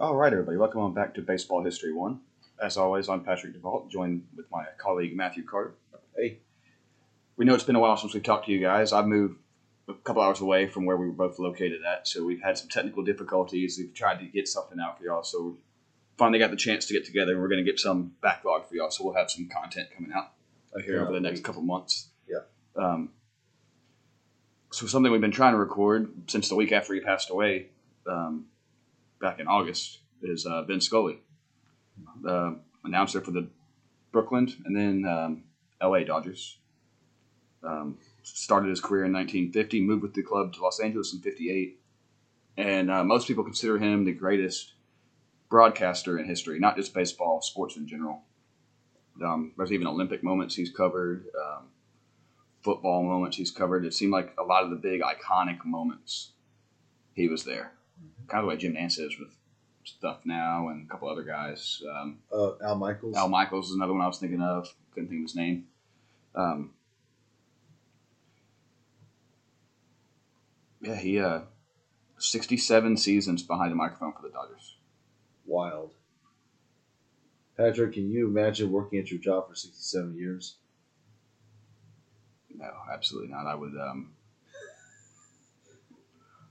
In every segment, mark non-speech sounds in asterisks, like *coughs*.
All right, everybody, welcome on back to Baseball History One. As always, I'm Patrick DeVault, joined with my colleague Matthew Carter. Hey. We know it's been a while since we've talked to you guys. I've moved a couple hours away from where we were both located at, so we've had some technical difficulties. We've tried to get something out for y'all, so we finally got the chance to get together, and we're going to get some backlog for y'all, so we'll have some content coming out here over the next couple months. Yeah. Um, so something we've been trying to record since the week after he passed away, um, back in August, is uh, Vin Scully, the announcer for the Brooklyn and then um, L.A. Dodgers. Um, started his career in 1950, moved with the club to Los Angeles in 58, and uh, most people consider him the greatest broadcaster in history, not just baseball, sports in general. Um, there's even Olympic moments he's covered, um, football moments he's covered. It seemed like a lot of the big iconic moments, he was there. Kind of the way Jim Nantz is with stuff now and a couple other guys. Um, Uh, Al Michaels. Al Michaels is another one I was thinking of. Couldn't think of his name. Um, yeah, he uh, 67 seasons behind the microphone for the Dodgers. Wild. Patrick, can you imagine working at your job for 67 years? No, absolutely not. I would. Um,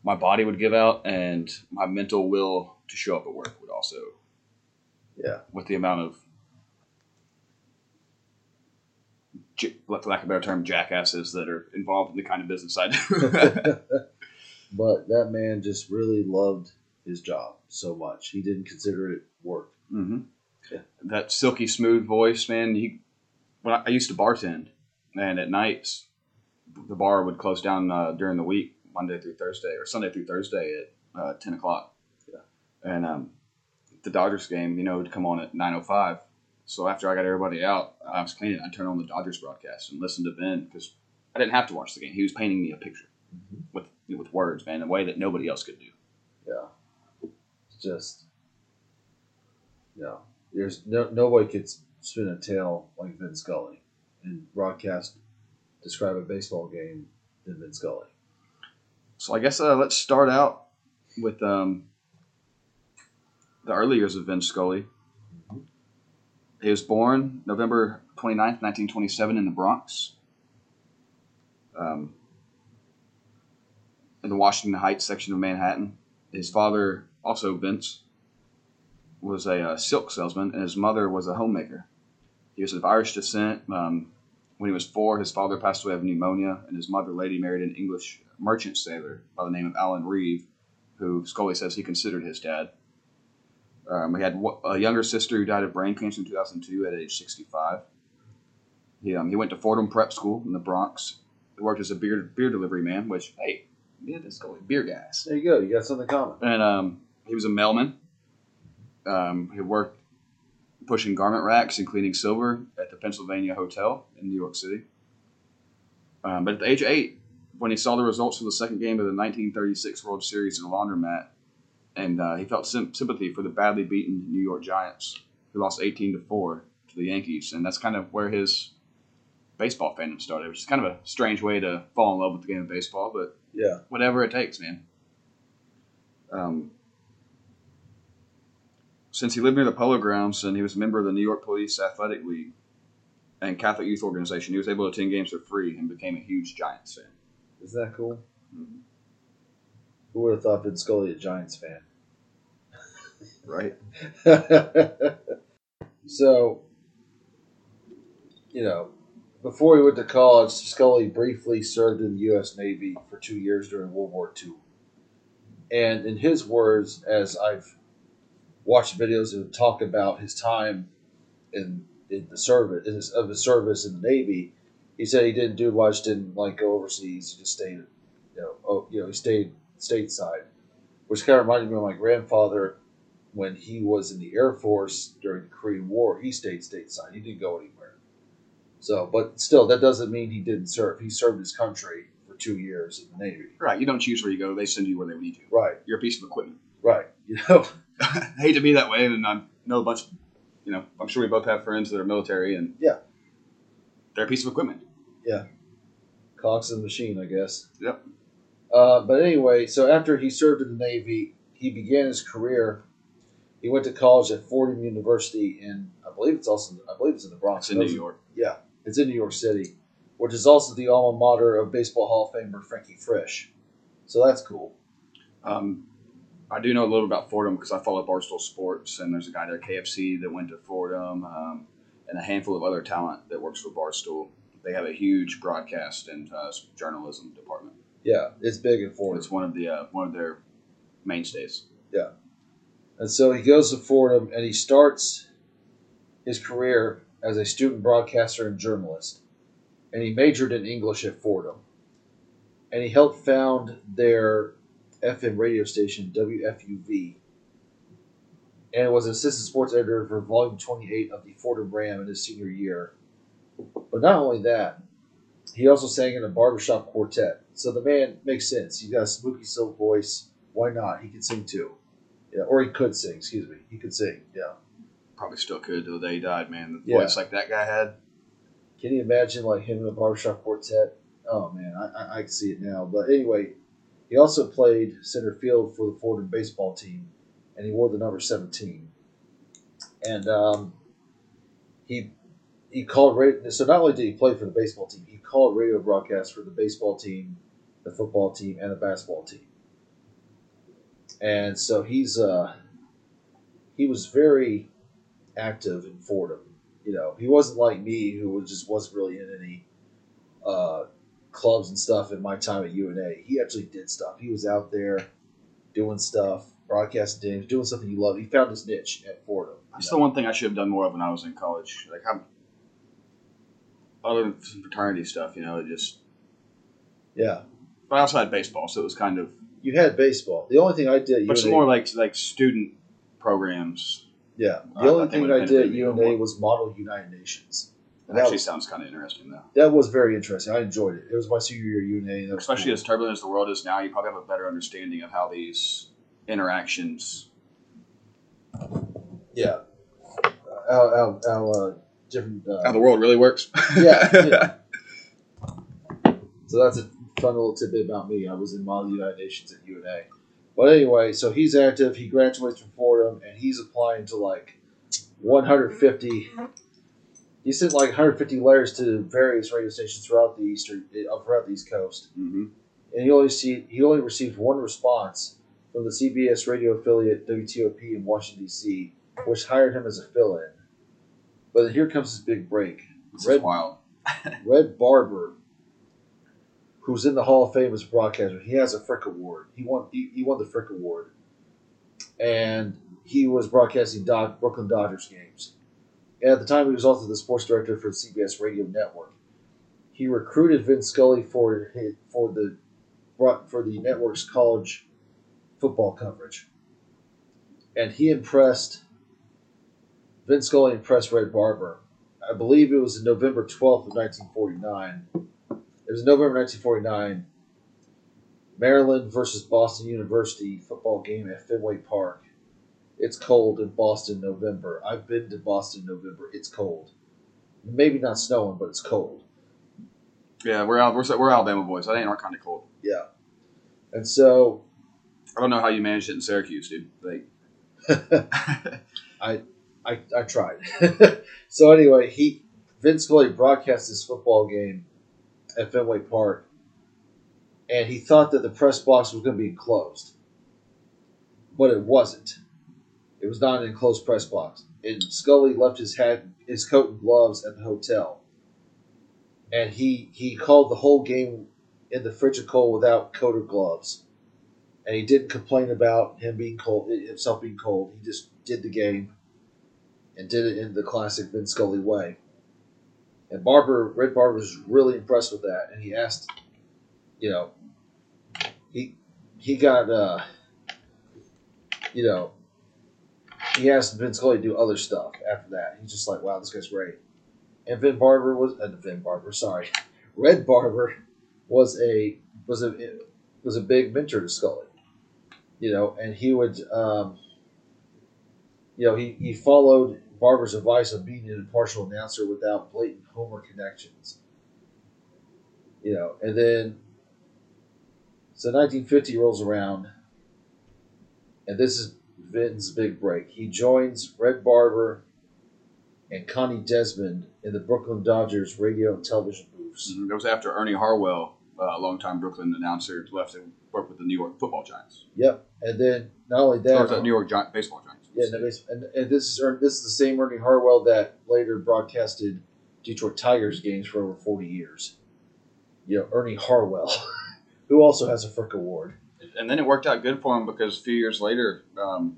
my body would give out, and my mental will to show up at work would also. Yeah. With the amount of, for lack of a better term, jackasses that are involved in the kind of business I do. *laughs* *laughs* But that man just really loved his job so much. He didn't consider it work. mm-hmm. Yeah. That silky smooth voice, man. He, when I, I used to bartend, and at nights, the bar would close down uh, during the week, Monday through Thursday, or Sunday through Thursday at uh, ten o'clock. Yeah. And um, the Dodgers game, you know, would come on at nine o five. So after I got everybody out, I was cleaning. I turned on the Dodgers broadcast and listened to Vin because I didn't have to watch the game. He was painting me a picture Mhm. with with words, man, in a way that nobody else could do. Yeah. It's just, no. There's no nobody could spin a tale like Vin Scully and broadcast, describe a baseball game than Vin Scully. So I guess uh, let's start out with um, the early years of Vince Scully. He was born November 29th, 1927 in the Bronx. Um, in the Washington Heights section of Manhattan. His father, also Vince, was a uh, silk salesman, and his mother was a homemaker. He was of Irish descent. Um, when he was four, his father passed away of pneumonia, and his mother Lady, married an English merchant sailor by the name of Alan Reeve, who Scully says he considered his dad. Um, he had a younger sister who died of brain cancer in 2002 at age 65. He, um, he went to Fordham Prep School in the Bronx. He worked as a beer, beer delivery man, which, hey, yeah, that's Scully, beer guys. There you go. You got something common. And um, he was a mailman. Um, he worked pushing garment racks and cleaning silver at the Pennsylvania Hotel in New York City. Um, but at the age of eight, when he saw the results of the second game of the 1936 World Series in a laundromat, and uh, he felt sym- sympathy for the badly beaten New York Giants, who lost 18 to four to the Yankees, and that's kind of where his baseball fandom started, which is kind of a strange way to fall in love with the game of baseball, but Yeah. whatever it takes, man. Um, since he lived near the Polo Grounds and he was a member of the New York Police Athletic League and Catholic Youth Organization, he was able to attend games for free and became a huge Giants fan. Isn't that cool? Mhm. Who would have thought Vin Scully a Giants fan? *laughs* Right? *laughs* so, you know, before he went to college, Scully briefly served in the U.S. Navy for two years during World War II. And in his words, as I've watched videos and talk about his time in in the service in his, of his service in the Navy, he said he didn't do much, didn't like go overseas, he just stayed, you know, oh, you know, he stayed stateside, which kind of reminded me of my grandfather when he was in the Air Force during the Korean War, he stayed stateside. He didn't go anywhere. So, but still, that doesn't mean he didn't serve. He served his country for two years in the Navy. Right. You don't choose where you go; they send you where they need you. Right, You're a piece of equipment. right. *laughs* You know, *laughs* I hate to be that way, and I know a bunch. Of, you know, I'm sure we both have friends that are military, and Yeah. they're a piece of equipment. Yeah, Cox the machine, I guess. Yep. Uh, but anyway, so after he served in the Navy, he began his career He went to college at Fordham University in, I believe it's also, I believe it's in the Bronx. It's in New York. Yeah, it's in New York City, which is also the alma mater of Baseball Hall of Famer Frankie Frisch. So that's cool. Um, I do know a little about Fordham because I follow Barstool Sports, and there's a guy there, KFC, that went to Fordham, um, and a handful of other talent that works for Barstool. They have a huge broadcast and uh, journalism department. Yeah, it's big in Fordham. It's one of the uh, one of their mainstays. Yeah, and so he goes to Fordham and he starts his career as a student broadcaster and journalist. And he majored in English at Fordham. And he helped found their FM radio station, WFUV. And was assistant sports editor for volume 28 of the Fordham Ram in his senior year. But not only that, he also sang in a barbershop quartet. So the man makes sense. He's got a spooky silk voice. Why not? He can sing too. Yeah, or he could sing. Excuse me, he could sing. Yeah. Probably still could till the day he died, man. The Yeah. voice like that guy had. Can you imagine like him in a barbershop quartet? Oh man, I, I, I can see it now. But anyway, he also played center field for the Fordham baseball team, and he wore the number seventeen. And um, he he called radio. So not only did he play for the baseball team, he called radio broadcasts for the baseball team, the football team, and the basketball team. And so he's uh, he was very active in Fordham. You know, he wasn't like me, who just wasn't really in any uh, clubs and stuff in my time at UNA. He actually did stuff. He was out there doing stuff, broadcasting games, doing something he loved. He found his niche at Fordham. you That's know. the one thing I should have done more of when I was in college. Like I'm, other than fraternity stuff, you know, it just. Yeah, But I also had baseball, so it was kind of. you had baseball. The only thing I did But UNA, more like like student programs. yeah, the I- I only think thing I did at benefited me a UNA was Model United Nations. That actually sounds kind of interesting though. That was very interesting. I enjoyed it. It was my senior year at UNA. Especially cool. as turbulent as the world is now, you probably have a better understanding of how these interactions. yeah, how, how, how uh, different. Uh, How the world really works. Yeah, yeah. *laughs* So that's a fun little tidbit about me. I was in Model United Nations at UNA. But anyway, so he's active. He graduates from Fordham, and he's applying to like 150. He sent like 150 letters to various radio stations throughout the eastern, uh, throughout the East Coast, hmm and he only see, he only received one response from the CBS radio affiliate WTOP in Washington D.C., which hired him as a fill-in. But here comes his big break. This is Red- wild. *laughs* Red Barber, who's in the Hall of Fame as a broadcaster, he has a Frick Award. He won. He, he won the Frick Award, and he was broadcasting Brooklyn Dodgers games. And at the time, he was also the sports director for the CBS Radio Network. He recruited Vince Scully for for the for the network's college football coverage, and he impressed. Vince Scully impressed Red Barber I believe it was November 12th of 1949. It was November 1949. Maryland versus Boston University football game at Fenway Park. It's cold in Boston November. I've been to Boston November. It's cold. Maybe not snowing, but it's cold. Yeah, we're out. We're, we're Alabama boys. That ain't our kind of cold. Yeah. And so I don't know how you managed it in Syracuse, dude. Like, *laughs* I I tried. *laughs* so anyway, he Vince Scully broadcast this football game at Fenway Park, and he thought that the press box was going to be enclosed, but it wasn't. It was not an enclosed press box. And Scully left his hat, his coat, and gloves at the hotel, and he he called the whole game in the frigid cold without coat or gloves. And he didn't complain about him being cold, himself being cold. He just did the game and did it in the classic Vince Scully way. And Barber, Red Barber was really impressed with that, and he asked, you know, he he got, uh, you know, he asked Vince Scully to do other stuff after that. He's just like, wow, this guy's great. And Vin Barber was, uh, Vin Barber, sorry, Red Barber was a was a was a big mentor to Scully, you know, and he would. Um, you know, he, he followed Barber's advice of being an impartial announcer without blatant Homer connections. You know, and then so 1950 rolls around, and this is Vin's big break. He joins Red Barber and Connie Desmond in the Brooklyn Dodgers radio and television booths. That was after Ernie Harwell, uh, a longtime Brooklyn announcer, left to work with the New York Football Giants. Yep. And then not only that, was that New York Gi- Baseball Giants? yeah, no, and, and this is this is the same Ernie Harwell that later broadcasted Detroit Tigers games for over forty years. You know, Ernie Harwell, *laughs* who also has a Frick Award. And then it worked out good for him because a few years later, um,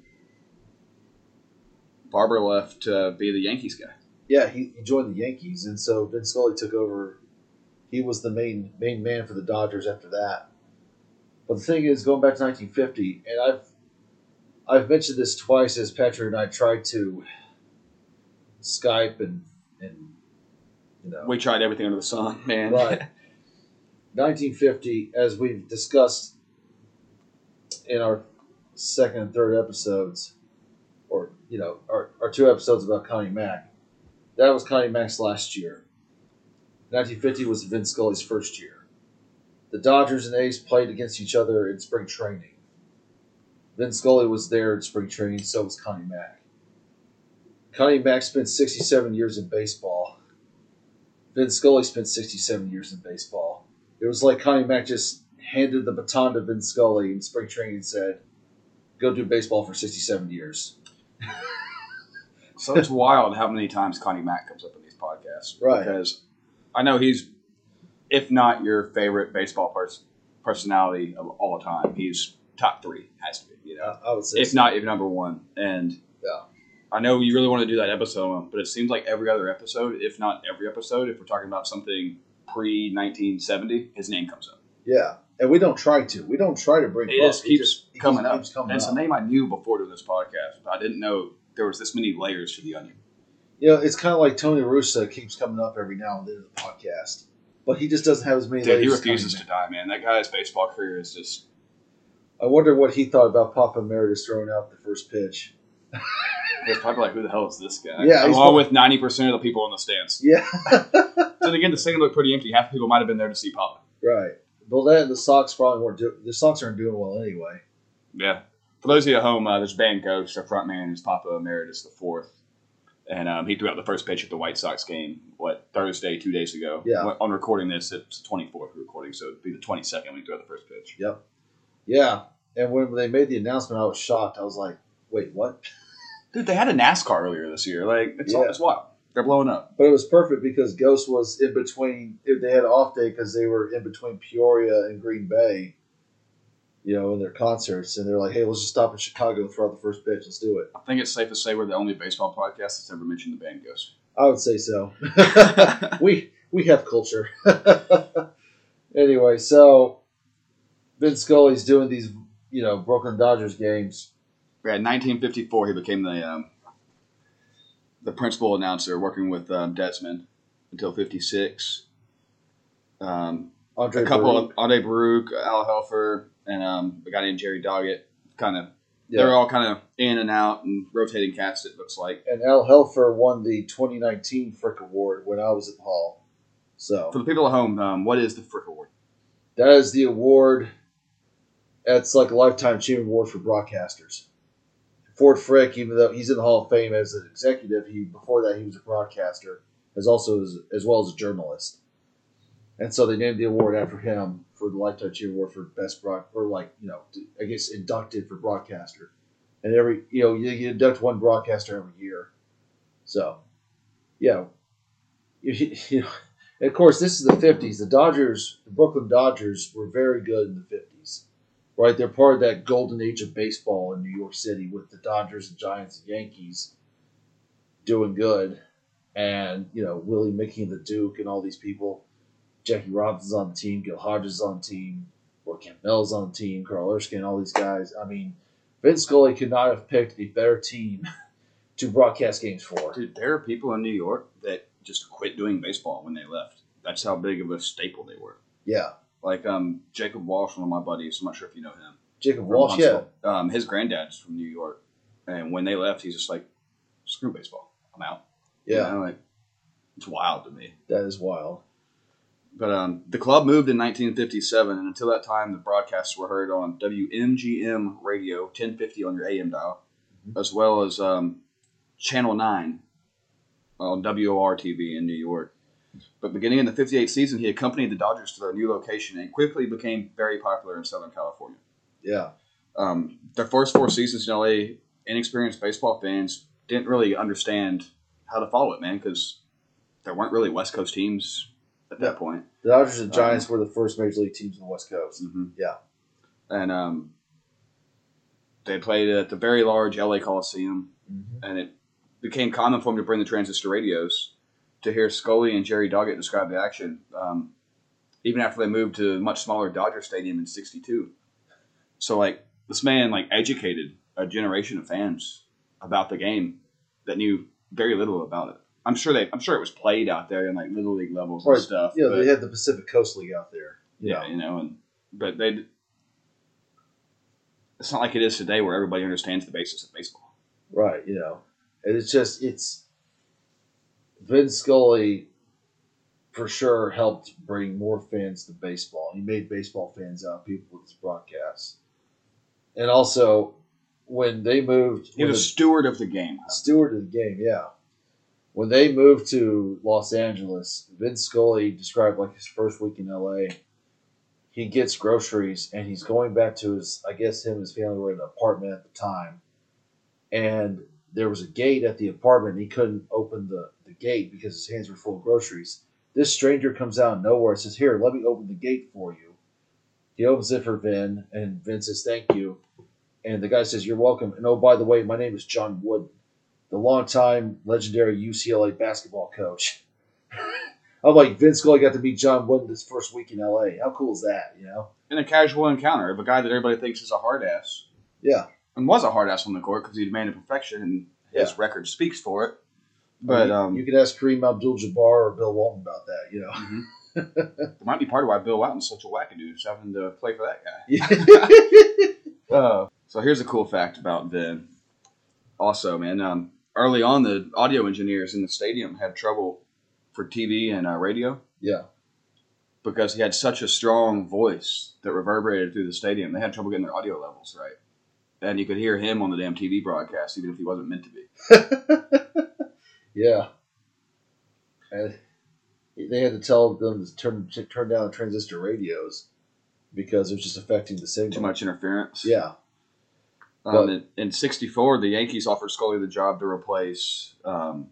Barber left to be the Yankees guy. Yeah, he, he joined the Yankees, and so Vin Scully took over. He was the main main man for the Dodgers after that. But the thing is, going back to 1950, and I've I've mentioned this twice as Patrick and I tried to Skype and and you know We tried everything under the sun, *laughs* man. Right. *laughs* 1950, as we've discussed in our second and third episodes, or you know, our, our two episodes about Connie Mack, that was Connie Mack's last year. 1950 was Vin Scully's first year. The Dodgers and A's played against each other in spring training. Vin Scully was there in spring training, so was Connie Mack. Connie Mack spent 67 years in baseball. Vin Scully spent 67 years in baseball. It was like Connie Mack just handed the baton to Vin Scully in spring training and said, "Go do baseball for 67 years." *laughs* So it's wild how many times Connie Mack comes up in these podcasts. Right. Because I know he's, if not your favorite baseball pers- personality of all time, he's top three, has to be, you know? I, would say, if so. not even number one. And Yeah. I know you really want to do that episode, but it seems like every other episode, if not every episode, if we're talking about something pre 1970, his name comes up. yeah, and we don't try to. We don't try to bring. It up. just keeps he coming up. keeps coming and it's up. a name I knew before doing this podcast, but I didn't know there was this many layers to the onion. You know, it's kind of like Tony Russo keeps coming up every now and then in the podcast, but he just doesn't have as many. Dude, he layers as refuses to die, man. That guy's baseball career is just. I wonder what he thought about Papa Emeritus throwing out the first pitch. *laughs* It's probably like, who the hell is this guy? Yeah, along probably- with ninety percent of the people in the stands. Yeah, *laughs* Then again, the stadium looked pretty empty. Half the people might have been there to see Papa. right. Well, that the Sox probably weren't. Do- the Sox aren't doing well anyway. Yeah. For those of you at home, uh, there's band Ghost, their front man is Papa Emeritus the fourth, and um, he threw out the first pitch at the White Sox game. What Thursday, two days ago? Yeah. On recording this, it's the 24th recording, so it'd be the 22nd when he threw out the first pitch. Yep. Yeah, and when they made the announcement, I was shocked. I was like, "Wait, what?" *laughs* Dude, they had a NASCAR earlier this year. Like it's all Yeah. it's wild. They're blowing up. But it was perfect because Ghost was in between. They had an off day because they were in between Peoria and Green Bay. You know, in their concerts, and they're like, "Hey, let's just stop in Chicago and throw out the first pitch. Let's do it." I think it's safe to say we're the only baseball podcast that's ever mentioned the band Ghost. I would say so. *laughs* we we have culture. *laughs* anyway, so Vince Scully's doing these, you know, Brooklyn Dodgers games. Yeah, in 1954, he became the um, the principal announcer, working with um, Desmond until 56. Um, Andre a couple Baruch. of Ade Baruch, Al Helfer, and um, a guy named Jerry Doggett. Kind of, Yeah. they're all kind of in and out and rotating cast. It looks like. and Al Helfer won the 2019 Frick Award when I was at the Hall. So For the people at home, um, what is the Frick Award? that is the award. It's like a lifetime achievement award for broadcasters. Ford Frick, even though he's in the Hall of Fame as an executive, he before that he was a broadcaster, as also as, as well as a journalist. And so they named the award after him for the lifetime achievement award for best broad for like you know I guess inducted for broadcaster. And every you know you, you induct one broadcaster every year. So, yeah, you, *laughs* you know, of course, this is the '50s. The Dodgers, the Brooklyn Dodgers, were very good in the '50s, right? They're part of that golden age of baseball in New York City with the Dodgers and Giants and Yankees doing good, and you know Willie Mickey and the Duke and all these people. Jackie Robinson's on the team, Gil Hodges is on the team, or Campbell's on the team, Carl Erskine, all these guys. I mean, Vince Scully could not have picked a better team *laughs* to broadcast games for. Dude, there are people in New York that just quit doing baseball when they left. That's how big of a staple they were. Yeah, Like um, Jacob Walsh, one of my buddies. I'm not sure if you know him. Jacob from Walsh. Yeah, Huntsville. Um, his granddad's from New York, and when they left, he's just like, "Screw baseball, I'm out." You yeah, know, like it's wild to me. that is wild. But um, the club moved in 1957, and until that time, the broadcasts were heard on WMGM radio, 1050 on your AM dial, as well as um, Channel 9 on WOR TV in New York. But beginning in the 58 season, he accompanied the Dodgers to their new location and quickly became very popular in Southern California. Yeah. Um, their first four seasons in LA, inexperienced baseball fans didn't really understand how to follow it, man, because there weren't really West Coast teams at that point. The Dodgers and Giants were the first major league teams on the West Coast. hmm Yeah. And um, they played at the very large LA Coliseum, Mm-hmm. and it became common for them to bring the transistor radios to hear Scully and Jerry Doggett describe the action, um, even after they moved to a much smaller Dodger Stadium in '62. So, like, this man like educated a generation of fans about the game that knew very little about it. I'm sure they, I'm sure it was played out there in like little league levels and stuff. Yeah, but- they had the Pacific Coast League out there. you yeah, know. you know, and but they. It's not like it is today, where everybody understands the basis of baseball. Right, you know. And it's just it's Vin Scully for sure helped bring more fans to baseball. He made baseball fans out of people with his broadcasts. And also when they moved He was the steward of the game. steward of the game, yeah. When they moved to Los Angeles, Vin Scully described like his first week in LA. He gets groceries and he's going back to his I guess him and his family were in an apartment at the time. And there was a gate at the apartment and he couldn't open the, the gate because his hands were full of groceries. This stranger comes out of nowhere and says, Here, let me open the gate for you. He opens it for Vin and Vin says, Thank you. And the guy says, You're welcome. And oh by the way, my name is John Wooden the longtime legendary UCLA basketball coach. *laughs* I'm like, Vince Scully got to meet John Wooden this first week in LA. How cool is that, you know? In a casual encounter of a guy that everybody thinks is a hard ass, Yeah. and was a hard ass on the court because he demanded perfection, and his Yeah. record speaks for it. But you, um, you can ask Kareem Abdul Jabbar or Bill Walton about that, you know. mhm. it might be part of why Bill Walton's such a wackadoo, just having to play for that guy. *laughs* Uh, so here's a cool fact about Vin. Also, man, um, early on, the audio engineers in the stadium had trouble for TV and uh, radio yeah. because he had such a strong voice that reverberated through the stadium. They had trouble getting their audio levels right, and you could hear him on the damn TV broadcast, even if he wasn't meant to be. *laughs* Yeah. And they had to tell them to turn, to turn down the transistor radios because it was just affecting the signal. Too much interference. Yeah. Um, But- in, in '64, the Yankees offered Scully the job to replace um,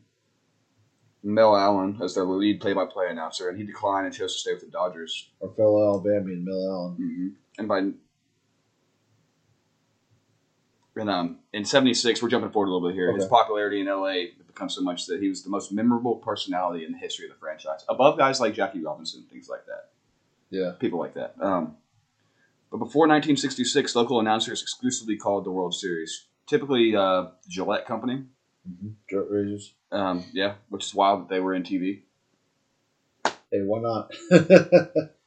Mel Allen as their lead play-by-play announcer, and he declined and chose to stay with the Dodgers. Our fellow Alabamian Mel Allen. hmm And by and um, in '76, we're jumping forward a little bit here. His popularity in LA had become so much that he was the most memorable personality in the history of the franchise, above guys like Jackie Robinson, things like that. Yeah. people like that. Um, but before 1966, local announcers exclusively called the World Series. Typically, uh, Gillette Company. Mm-hmm. Dirt razors. Um, yeah, which is wild that they were in TV. Hey, why not? *laughs*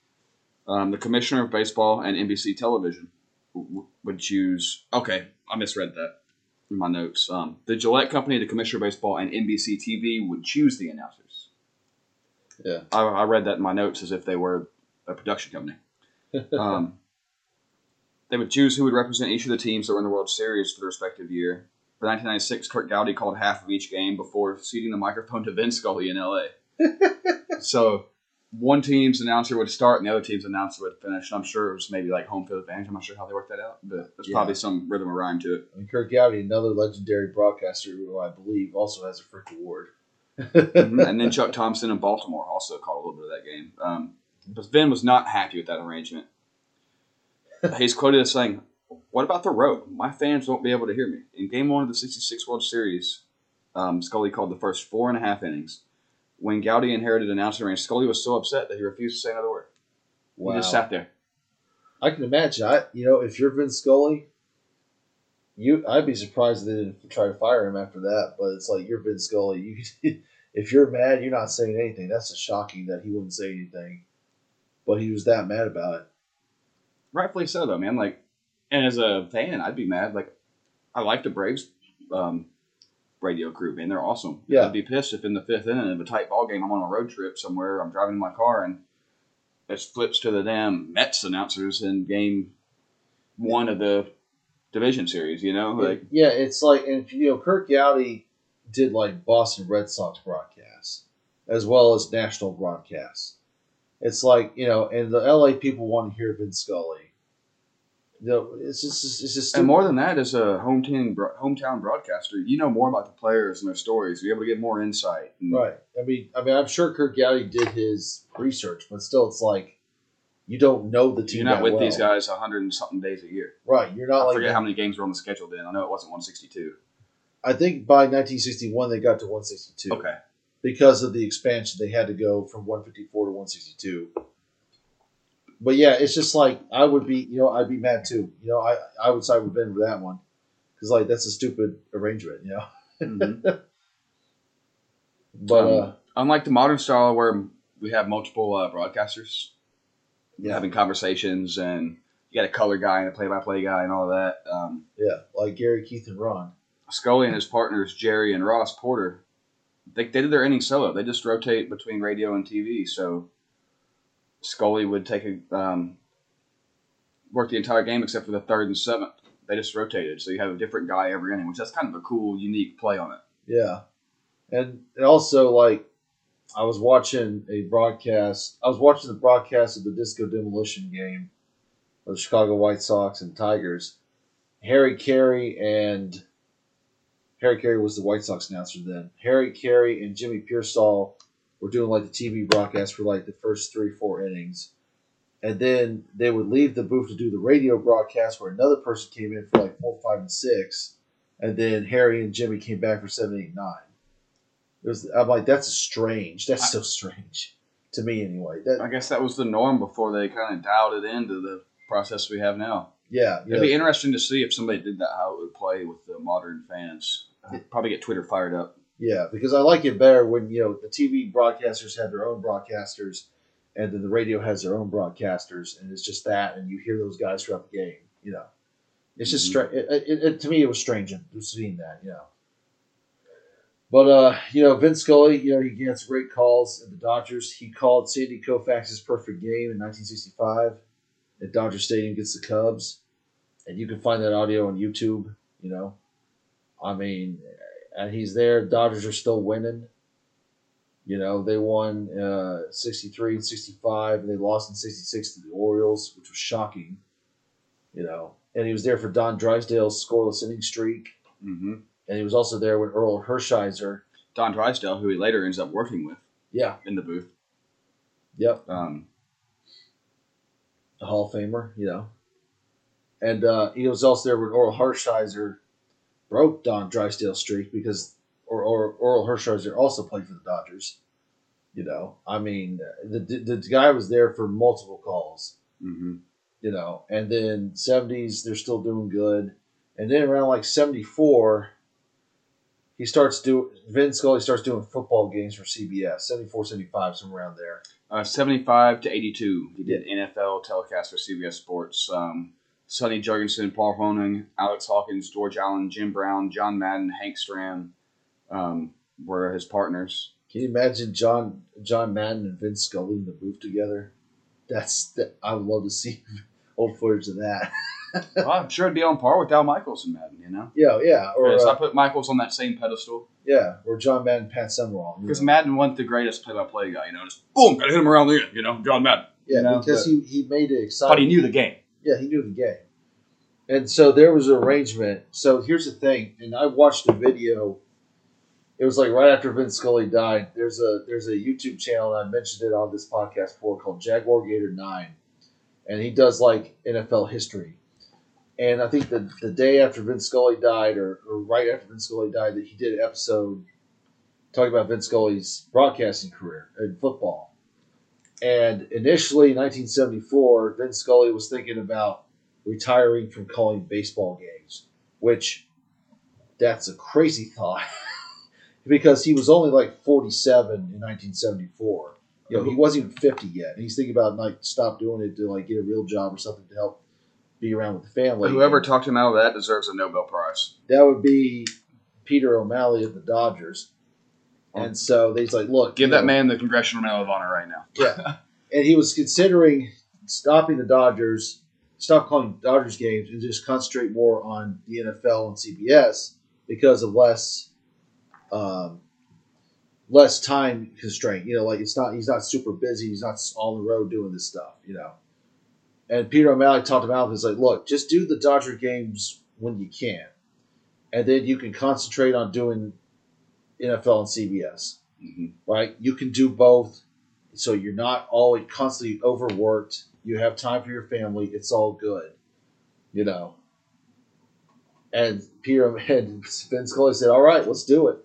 Um, the commissioner of baseball and NBC Television would choose. Okay, I misread that in my notes. Um, the Gillette Company, the commissioner of baseball, and NBC TV would choose the announcers. Yeah. I, I read that in my notes as if they were a production company. *laughs* Um, they would choose who would represent each of the teams that were in the World Series for the respective year. For 1996, Curt Gowdy called half of each game before ceding the microphone to Vince Scully in LA. *laughs* so one team's announcer would start and the other team's announcer would finish. And I'm sure it was maybe like home field advantage. I'm not sure how they worked that out, but there's Yeah. probably some rhythm or rhyme to it. And Kirk Gowdy, another legendary broadcaster who I believe also has a Frick Award. Mhm. *laughs* and then Chuck Thompson in Baltimore also called a little bit of that game. Um, but Vin was not happy with that arrangement. He's quoted as saying, "What about the road? My fans won't be able to hear me." In Game One of the '66 World Series, um, Scully called the first four and a half innings. When Gowdy inherited announcing range, Scully was so upset that he refused to say another word. Wow. He just sat there. I can imagine. I, you know, if you're Vince Scully, you, I'd be surprised if they didn't try to fire him after that. But it's like you're Vince Scully. You, *laughs* if you're mad, you're not saying anything. That's just shocking that he wouldn't say anything. But he was that mad about it. Rightfully so, though, man. Like, and as a fan, I'd be mad. Like, I like the Braves um, radio crew, man. They're awesome. Yeah. I'd be pissed if in the fifth inning of a tight ball game, I'm on a road trip somewhere, I'm driving in my car, and it flips to the damn Mets announcers in game one of the division series. You know, like yeah, it's like and you know Kirk Gowdy did like Boston Red Sox broadcasts as well as national broadcasts. It's like you know, and the LA people want to hear Vin Scully. Know, it's just it's just and more than that, as a hometown hometown broadcaster, you know more about the players and their stories. You're able to get more insight. And right. I mean, I mean, I'm sure Kirk Gowdy did his research, but still, it's like you don't know the team. You're not that with well. these guys hundred and something days a year. right? You're not I like forget how many games were on the schedule then. I know it wasn't 162. I think by 1961 they got to 162. Okay. because of the expansion, they had to go from 154 to 162. But yeah, it's just like I would be, you know, I'd be mad too. You know, I I would side with Vin for that one because like that's a stupid arrangement, you know. Mhm. *laughs* But Um, uh, Unlike the modern style where we have multiple uh, broadcasters yeah, having conversations and you got a color guy and a play-by-play guy and all of that. Um, yeah, like Gary, Keith, and Ron. Scully and his partners Jerry and Ross Porter, they, they did their innings solo. They just rotate between radio and TV. So Scully would take a um, work the entire game except for the third and seventh. They just rotated, so you have a different guy every inning, which that's kind of a cool, unique play on it. Yeah, and and also like I was watching a broadcast. I was watching the broadcast of the Disco Demolition game of the Chicago White Sox and Tigers. Harry Caray and Harry Caray was the White Sox announcer then. Harry Caray and Jimmy Piersall were doing like the TV broadcast for like the first three, four innings. And then they would leave the booth to do the radio broadcast where another person came in for like four, five, and six. And then Harry and Jimmy came back for seven, eight, nine. It was, I'm like, that's strange. That's so strange to me, anyway. That I guess that was the norm before they kind of dialed it into the process we have now. yeah, It'd know, be interesting to see if somebody did that, how it would play with the modern fans. Uh, I'd probably get Twitter fired up. Yeah, because I like it better when you know the TV broadcasters have their own broadcasters, and then the radio has their own broadcasters, and it's just that, and you hear those guys throughout the game. You know, it's just Mhm. stra- it, it, it, to me it was strange seeing that. You know. But uh, you know, Vince Scully, you know, he gets great calls at the Dodgers. He called Sandy Koufax's perfect game in 1965 at Dodger Stadium against the Cubs, and you can find that audio on YouTube. You know, I mean, and he's there. Dodgers are still winning. You know, they won uh, 63 and 65, and they lost in 66 to the Orioles, which was shocking. You know, and he was there for Don Drysdale's scoreless inning streak, hmm and he was also there when Orel Hershiser. Don Drysdale, who he later ends up working with Yeah, in the booth. yep, Um, the Hall of Famer, you know. And uh, he was also there when Orel Hershiser broke Don Drysdale's streak because or, or Orel Hershiser also played for the Dodgers. You know, I mean, the, the, the guy was there for multiple calls. hmm You know, and then seventies they're still doing good, and then around like seventy four, he starts doing Vin Scully starts doing football games for CBS 74, 75, somewhere around there. Uh, 75 to 82, he did NFL telecast for CBS Sports. Um, Sonny Jurgensen, Paul Hornung, Alex Hawkins, George Allen, Jim Brown, John Madden, Hank Stram um, were his partners. Can you imagine John John Madden and Vince Scully in the booth together? That's that. I would love to see *laughs* old footage of that. *laughs* well, I'm sure it'd be on par with Al Michaels and Madden, you know? yeah, yeah, or Yes, I uh, put Michaels on that same pedestal yeah, or John Madden, Pat Summerall. because. Madden wasn't the greatest play-by-play guy, you know? Just boom, gotta hit him around the end, you know? John Madden. yeah, you know, because but- he he made it exciting. But he knew the game. Yeah, he knew the game. And so there was an arrangement. So here's the thing, and I watched a video. It was like right after Vince Scully died. There's a there's a YouTube channel, and I mentioned it on this podcast before, called Jaguar Gator Nine, and he does like NFL history. And I think the the day after Vince Scully died, or, or right after Vince Scully died, that he did an episode talking about Vince Scully's broadcasting career in football. And initially, in 1974, Vince Scully was thinking about retiring from calling baseball games, which that's a crazy thought *laughs* because he was only like 47 in 1974. You know, he wasn't even 50 yet. And he's thinking about like stop doing it to like get a real job or something to help be around with the family. Whoever talked him out of that deserves a Nobel Prize. that would be Peter O'Malley of the Dodgers. And so he's like, look, Give that know, man the Congressional Medal of Honor right now. Yeah. *laughs* and he was considering stopping the Dodgers stop calling Dodgers games and just concentrate more on the NFL and CBS because of less um, less time constraint. You know, like it's not he's not super busy. He's not on the road doing this stuff. You know. And Peter O'Malley talked about it. He's like, look, just do the Dodger games when you can, and then you can concentrate on doing NFL and CBS. hmm Right? You can do both, so you're not always constantly overworked. You have time for your family. It's all good, you know. And Peter *laughs* and Vin Scully said, "All right, let's do it."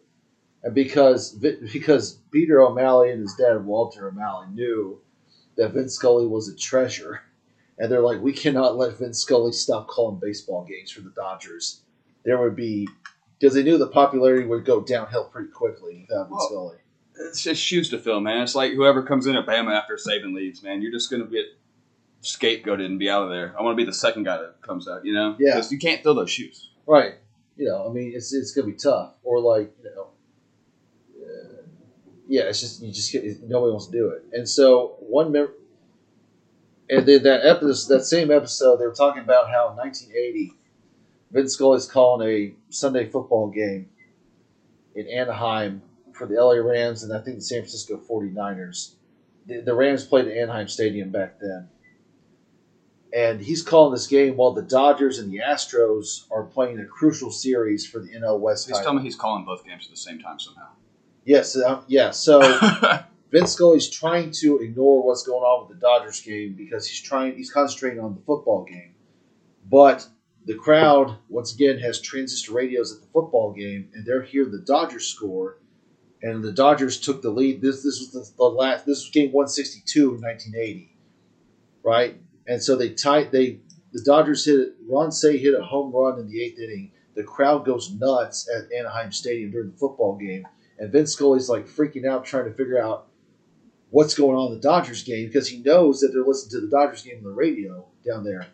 And because because Peter O'Malley and his dad Walter O'Malley knew that Vince Scully was a treasure, and they're like, "We cannot let Vince Scully stop calling baseball games for the Dodgers." There would be because they knew the popularity would go downhill pretty quickly. without well, Scully. It's just shoes to fill, man. It's like whoever comes in at Bama after Saban leaves, man. You're just gonna get scapegoated and be out of there. I want to be the second guy that comes out, you know? Yeah. Because you can't fill those shoes. Right. You know, I mean, it's it's gonna be tough. Or like, you know, uh, yeah, it's just you just get, nobody wants to do it. And so one member, and then that episode, that same episode, they were talking about how 1980 Vince Scully's calling a Sunday football game in Anaheim for the LA Rams and I think the San Francisco 49ers. The, the Rams played at Anaheim Stadium back then. And he's calling this game while the Dodgers and the Astros are playing a crucial series for the NL West. Please telling tell me he's calling both games at the same time somehow. Yes, uh, yeah. So *laughs* Vince Scully's trying to ignore what's going on with the Dodgers game because he's trying he's concentrating on the football game. But the crowd once again has transistor radios at the football game and they're hearing the Dodgers score and the Dodgers took the lead. This this was the, the last this was game 162 in 1980. Right? And so they tied they the Dodgers hit it Ron Cey hit a home run in the 8th inning. The crowd goes nuts at Anaheim Stadium during the football game and Vince Scully's like freaking out trying to figure out what's going on in the Dodgers game because he knows that they're listening to the Dodgers game on the radio down there.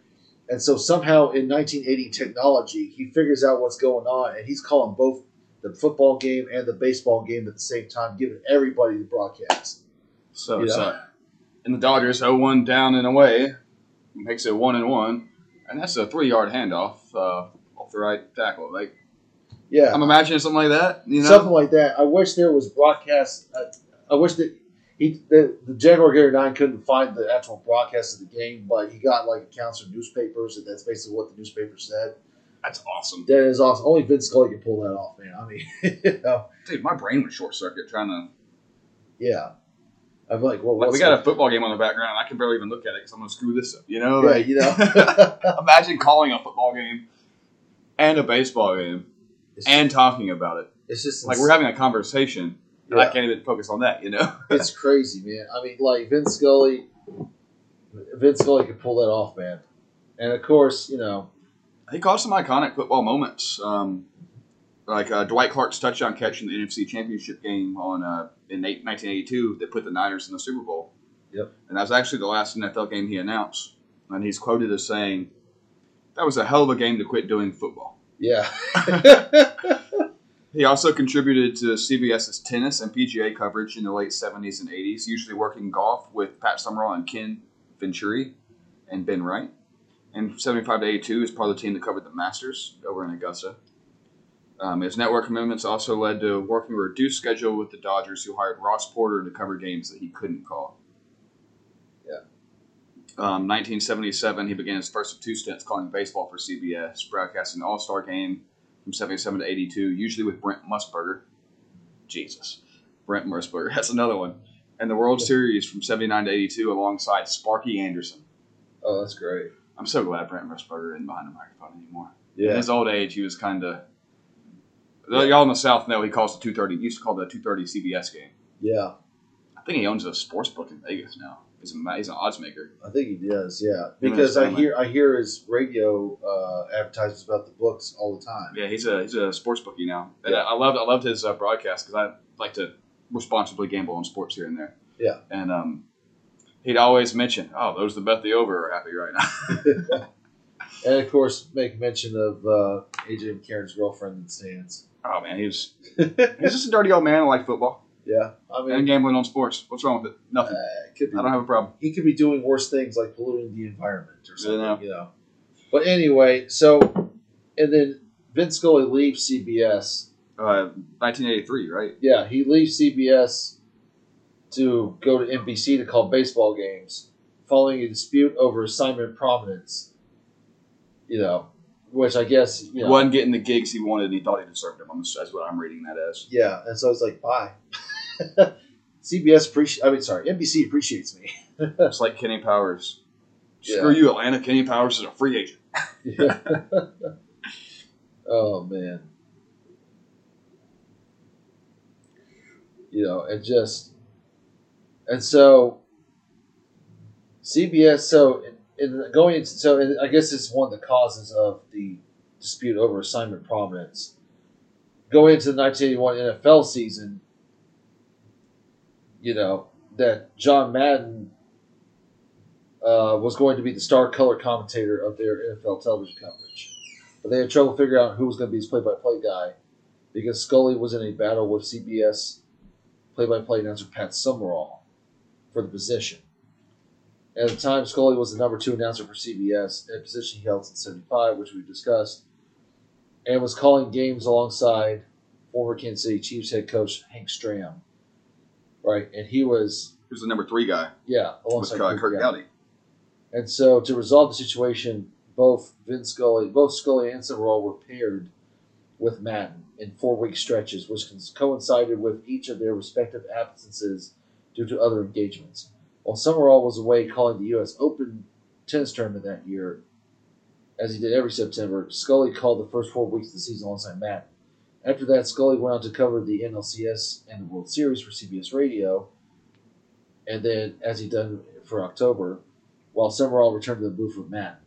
And so somehow in 1980 technology, he figures out what's going on and he's calling both the football game and the baseball game at the same time, giving everybody the broadcast. so You it's know? uh, and the Dodgers 0-1 down and away makes it one and one, and that's a three-yard handoff uh, off the right tackle. Like Yeah. I'm imagining something like that. You know, Something like that. I wish there was broadcast. Uh, I wish that he the, the Jaguar Gary Nine couldn't find the actual broadcast of the game, but he got like accounts from newspapers, and that's basically what the newspaper said. that's awesome, That is awesome. Only Vince Scully can pull that off, man. I mean, *laughs* you know, dude. My brain would short circuit trying to. yeah. I'm like, well, Like we got a football game on the background. I can barely even look at it because I'm gonna screw this up. You know, Yeah, like, you know. *laughs* imagine calling a football game and a baseball game it's, and talking about it. it's just Like we're having a conversation, and I can't even focus on that. You know, *laughs* it's crazy, man. I mean, like Vince Scully, Vince Scully could pull that off, man. And of course, you know, he caused some iconic football moments, um, like uh, Dwight Clark's touchdown catch in the NFC Championship game on uh, in eight- 1982 that put the Niners in the Super Bowl. Yep. And that was actually the last NFL game he announced, and he's quoted as saying, "That was a hell of a game to quit doing football." yeah, *laughs* *laughs* He also contributed to CBS's tennis and PGA coverage in the late 70s and 80s, usually working golf with Pat Summerall and Ken Venturi and Ben Wright. And 75 to 82 is part of the team that covered the Masters over in Augusta. Um, his network commitments also led to working a reduced schedule with the Dodgers, who hired Ross Porter to cover games that he couldn't call. Yeah. Um, 1977, he began his first of two stints calling baseball for CBS, broadcasting the All Star game from 77 to 82, usually with Brent Musburger. Jesus. Brent Musburger. *laughs* That's another one. And the World Series from 79 to 82 alongside Sparky Anderson. oh, that's great. I'm so glad Brent Musburger isn't behind the microphone anymore. Yeah. In his old age, he was kind of. Y'all in the South know he calls the 230. He used to call the 230 CBS game. yeah. I think he owns a sports book in Vegas now. He's, a, he's an odds maker. I think he does. Yeah, because I hear I hear his radio uh, advertisements about the books all the time. Yeah, he's a he's a sports bookie now. And Yeah. I, I loved I loved his uh, broadcast because I like to responsibly gamble on sports here and there. Yeah. And um, he'd always mention, "Oh, those that bet the over are happy right now." *laughs* And of course, make mention of uh, AJ McCarron's girlfriend in the stands. oh man, he was *laughs* he's just a dirty old man who liked football. Yeah, I mean, and gambling on sports. What's wrong with it? Nothing. uh, it could be I don't have a problem. he could be doing worse things like polluting the environment or something, know. you know. But anyway, so and then Vince Scully leaves CBS. Uh, 1983, right? Yeah, he leaves CBS to go to NBC to call baseball games, following a dispute over assignment prominence. You know, which I guess you know, Wasn't getting the gigs he wanted, and he thought he deserved them. That's what I'm reading that as. yeah, and so it's like bye. *laughs* *laughs* CBS appreciate. I mean, sorry, NBC appreciates me. *laughs* It's like Kenny Powers. Yeah. Screw you, Atlanta. Kenny Powers is a free agent. Yeah. *laughs* oh man. You know, and just and so CBS. So in, in going into so and I guess it's one of the causes of the dispute over assignment prominence. Going into the 1981 NFL season, you know that John Madden uh, was going to be the star color commentator of their NFL television coverage. But they had trouble figuring out who was going to be his play by play guy because Scully was in a battle with CBS play by play announcer Pat Summerall for the position. At the time, Scully was the number two announcer for CBS, a position he held since 75, which we discussed, and was calling games alongside former Kansas City Chiefs head coach Hank Stram. Right, and he was, He was the number three guy yeah, with alongside uh, Curt Gowdy. Gowdy. And so to resolve the situation, both Vince Scully, both Scully and Summerall were paired with Madden in four week stretches, which coincided with each of their respective absences due to other engagements. While Summerall was away calling the U.S. Open tennis tournament that year, as he did every September, Scully called the first four weeks of the season alongside Madden. After that, Scully went on to cover the NLCS and the World Series for CBS Radio, and then, as he done for October, while Summerall returned to the booth with Matt.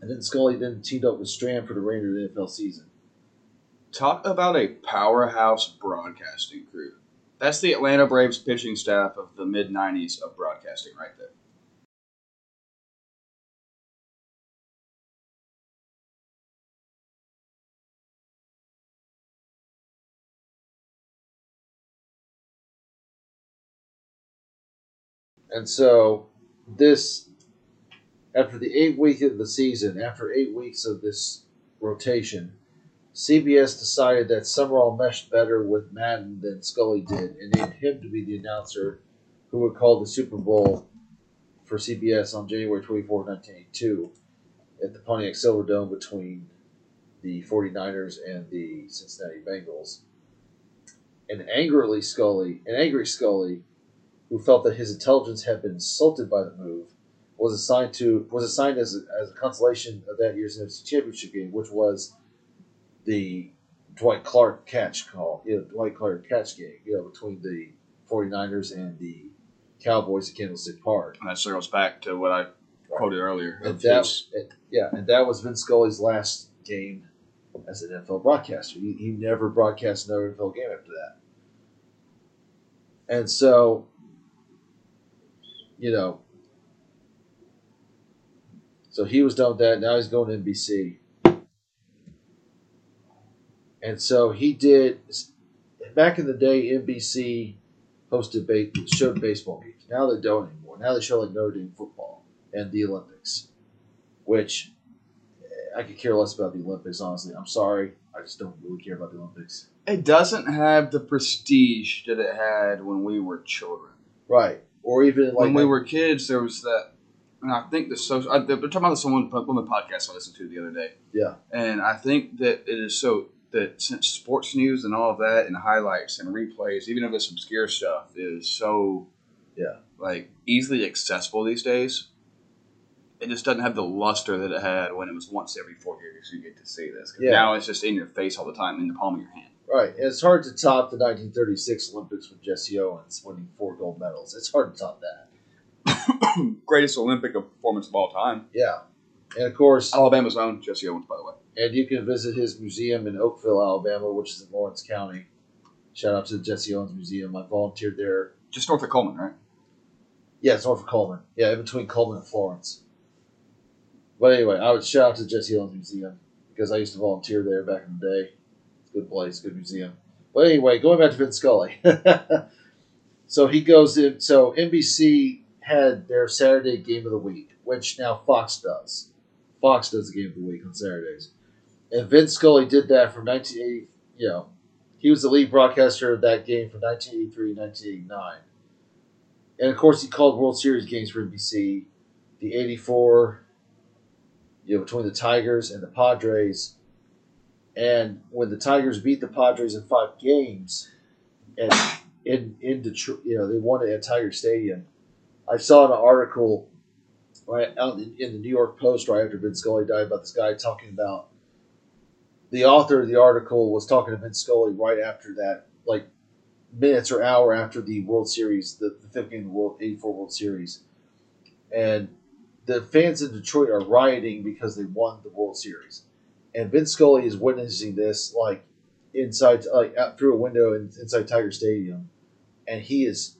And then Scully then teamed up with Stram for the remainder of the NFL season. Talk about a powerhouse broadcasting crew. That's the Atlanta Braves pitching staff of the mid 90s of broadcasting right there. And so this after the eight week of the season, after eight weeks of this rotation, CBS decided that Summerall meshed better with Madden than Scully did, and named him to be the announcer who would call the Super Bowl for CBS on January 24, 1982, at the Pontiac Silverdome between the 49ers and the Cincinnati Bengals. And angrily Scully, an angry Scully, who felt that his intelligence had been insulted by the move, was assigned to was assigned as a, as a consolation of that year's NFC Championship game, which was the Dwight Clark catch call, you know, Dwight Clark catch game, you know, between the 49ers and the Cowboys at Candlestick Park. And that circles back to what I quoted earlier. And that, and- yeah, and that was Vince Scully's last game as an NFL broadcaster. He, he never broadcast another NFL game after that. And so, you know, so he was done with that. Now he's going to NBC. And so he did. Back in the day, NBC hosted ba- showed baseball games. Now they don't anymore. Now they show like Notre Dame football and the Olympics, which eh, I could care less about the Olympics. Honestly, I'm sorry. I just don't really care about the Olympics. it doesn't have the prestige that it had when we were children. Right. Or even like when we were kids, there was that. And I think the social. I, they're talking about this on one, one of the podcast I listened to the other day. Yeah. And I think that it is so that since sports news and all of that and highlights and replays, even if it's obscure stuff, is so Yeah. like easily accessible these days. It just doesn't have the luster that it had when it was once every four years you get to see this. Yeah. Now it's just in your face all the time, in the palm of your hand. Right. And it's hard to top the 1936 Olympics with Jesse Owens winning four gold medals. It's hard to top that. *coughs* Greatest Olympic performance of all time. Yeah. And of course, Alabama's own Jesse Owens, by the way. and you can visit his museum in Oakville, Alabama, which is in Lawrence County. Shout out to the Jesse Owens Museum. I volunteered there. Just north of Coleman, right? Yeah, it's north of Coleman. Yeah, in between Coleman and Florence. But anyway, I would shout out to the Jesse Owens Museum because I used to volunteer there back in the day. Good place, good museum. But anyway, going back to Vince Scully. *laughs* so he goes in. So NBC had their Saturday game of the week, which now Fox does. Fox does the game of the week on Saturdays, and Vince Scully did that from 1980. You know, he was the lead broadcaster of that game from 1983 1989. And of course, he called World Series games for NBC, the '84, you know, between the Tigers and the Padres. And when the Tigers beat the Padres in five games, and in in Detroit, you know, they won it at Tiger Stadium. I saw an article right out in, in the New York Post right after Vince Scully died about this guy talking about the author of the article was talking to Vince Scully right after that, like minutes or hour after the World Series, the, the fifth game of the World '84 World Series, and the fans in Detroit are rioting because they won the World Series, and Vince Scully is witnessing this like inside, like out through a window in, inside Tiger Stadium, and he is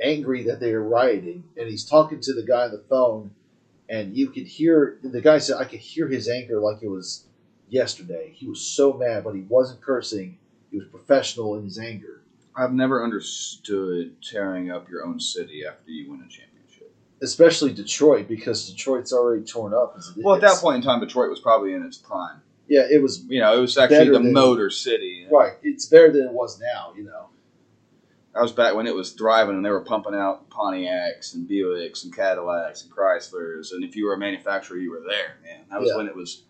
angry that they are rioting, and he's talking to the guy on the phone, and you could hear the guy said, "I could hear his anger like it was yesterday. He was so mad, but he wasn't cursing. He was professional in his anger." I've never understood tearing up your own city after you win a championship. Especially Detroit because Detroit's already torn up as it is. Well, at that point in time, Detroit was probably in its prime. yeah, it was You know, it was actually the than- motor city. right. It's better than it was now. You know. That was back when it was thriving and they were pumping out Pontiacs and Buicks and Cadillacs and Chryslers. And if you were a manufacturer, you were there, man. That was Yeah. when it was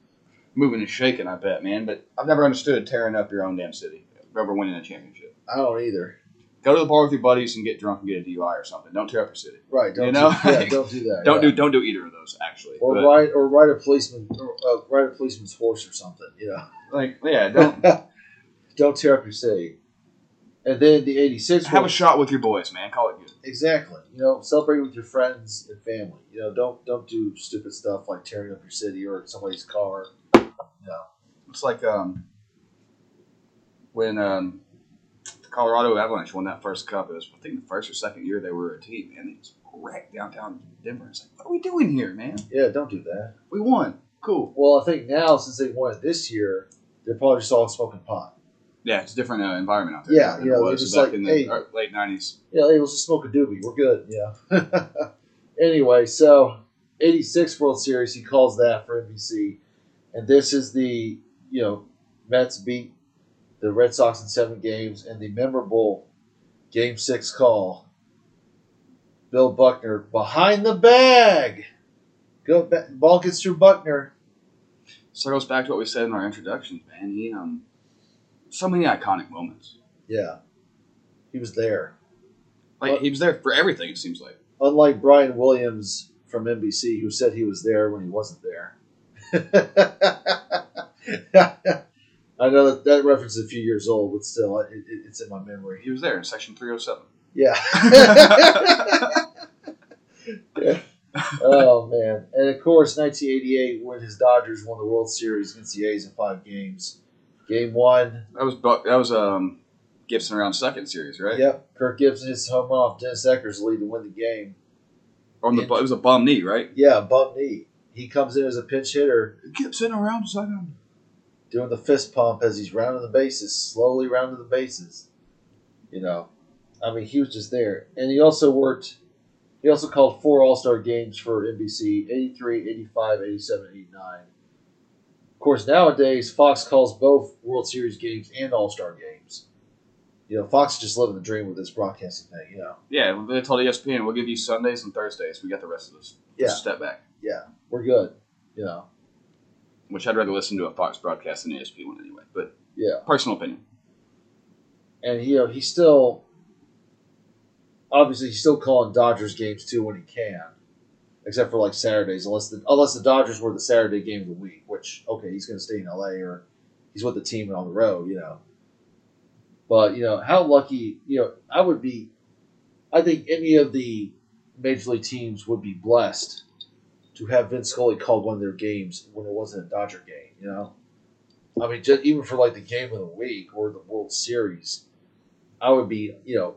moving and shaking, I bet, man. But I've never understood tearing up your own damn city, ever winning a championship. I don't either. Go to the bar with your buddies and get drunk and get a DUI or something. Don't tear up your city. Right. Don't You know? do, yeah, *laughs* don't do that. Don't yeah. do don't do either of those actually. or But, ride or ride a policeman or uh, ride a policeman's horse or something. You know. like yeah, don't *laughs* don't tear up your city. And then the '86 have a shot with your boys, man. Call it good. exactly. You know, celebrate with your friends and family. You know, don't don't do stupid stuff like tearing up your city or somebody's car. It's like um, when um, Colorado Avalanche won that first cup. It was I think the first or second year they were a team, and it was wrecked downtown Denver. It's like, what are we doing here, man? Yeah, don't do that. We won. Cool. Well, I think now since they won it this year, they're probably just all smoking pot. Yeah, it's a different uh, environment out there. Yeah, you it was just back like, in the hey. late nineties. Yeah, hey, let's just smoke a doobie. We're good. Yeah. *laughs* anyway, so 86 World Series, he calls that for NBC. And this is the, you know, Mets beat the Red Sox in seven games and the memorable Game 6 call. Bill Buckner behind the bag. Go ba- ball gets through Buckner. So it goes back to what we said in our introductions, man. He um, so many iconic moments. Yeah. He was there. Like What- he was there for everything. It seems like. Unlike Brian Williams from NBC, who said he was there when he wasn't there. *laughs* I know that that reference is a few years old, but still, it, it, it's in my memory. He was there in section three hundred seven. *laughs* Yeah. oh man! And of course, 1988, when his Dodgers won the World Series against the A's in five games. Game one, That was That was um, Gibson around second series, right? yep. Kirk Gibson hits home run off Dennis Eckersley to win the game. On the it was a bum knee, right? Yeah, bum knee. He comes in as a pinch hitter, Gibson around second. Doing the fist pump as he's rounding the bases, slowly rounding the bases. You know, I mean, he was just there. And he also worked, he also called four All Star games for NBC 83, 85, 87, 89. Of course, nowadays, Fox calls both World Series games and All Star games. You know, Fox is just living the dream with this broadcasting thing, you know. Yeah, they told ESPN we'll give you Sundays and Thursdays. We got the rest of this. Yeah. Just step back. Yeah, we're good, you know. Which I'd rather listen to a Fox broadcast than an ESPN one anyway. But Yeah. personal opinion. and you know he's still obviously he's still calling Dodgers games too when he can, except for like Saturdays, unless the unless the Dodgers were the Saturday game of the week, which okay he's going to stay in L.A. or he's with the team and on the road, you know. But you know how lucky you know I would be. I think any of the major league teams would be blessed to have Vince Scully called one of their games when it wasn't a Dodger game. You know, I mean, just even for like the game of the week or the World Series, I would be, you know,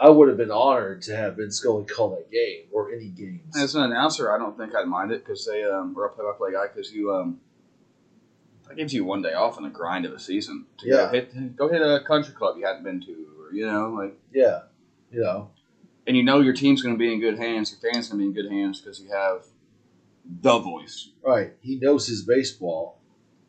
I would have been honored to have Vince Scully call that game or any games. As an announcer, I don't think I'd mind it because they um, or a play-by-play guy because you um, That gives you one day off in the grind of a season. To Yeah. Go hit, go hit a country club you hadn't been to, or you know, like, Yeah, you know, and you know your team's going to be in good hands. Your fans going to be in good hands because you have the voice. right. He knows his baseball,